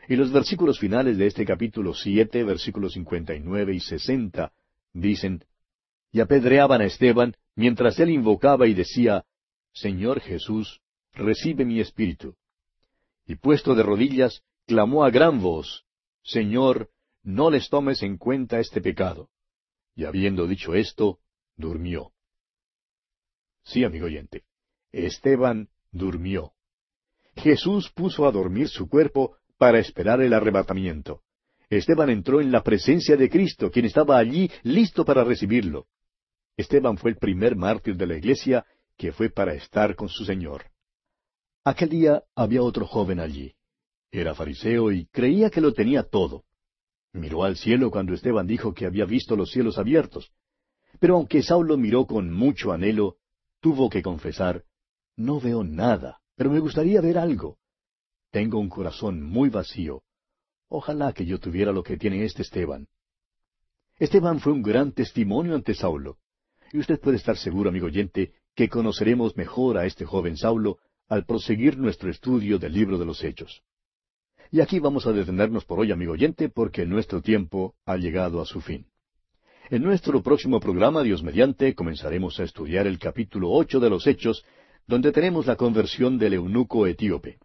Y los versículos finales de este capítulo siete, versículos cincuenta y nueve y sesenta, dicen, Y apedreaban a Esteban mientras él invocaba y decía, Señor Jesús, recibe mi espíritu. Y puesto de rodillas, clamó a gran voz, Señor, no les tomes en cuenta este pecado. Y habiendo dicho esto, durmió. Sí, amigo oyente, Esteban durmió. Jesús puso a dormir su cuerpo para esperar el arrebatamiento. Esteban entró en la presencia de Cristo, quien estaba allí listo para recibirlo. Esteban fue el primer mártir de la iglesia que fue para estar con su Señor. Aquel día había otro joven allí. Era fariseo y creía que lo tenía todo. Miró al cielo cuando Esteban dijo que había visto los cielos abiertos. Pero aunque Saulo miró con mucho anhelo, tuvo que confesar, no veo nada, pero me gustaría ver algo. Tengo un corazón muy vacío. Ojalá que yo tuviera lo que tiene este Esteban. Esteban fue un gran testimonio ante Saulo. Y usted puede estar seguro, amigo oyente, que conoceremos mejor a este joven Saulo al proseguir nuestro estudio del libro de los Hechos. Y aquí vamos a detenernos por hoy, amigo oyente, porque nuestro tiempo ha llegado a su fin. En nuestro próximo programa, Dios mediante, comenzaremos a estudiar el capítulo ocho de los Hechos, donde tenemos la conversión del eunuco etíope.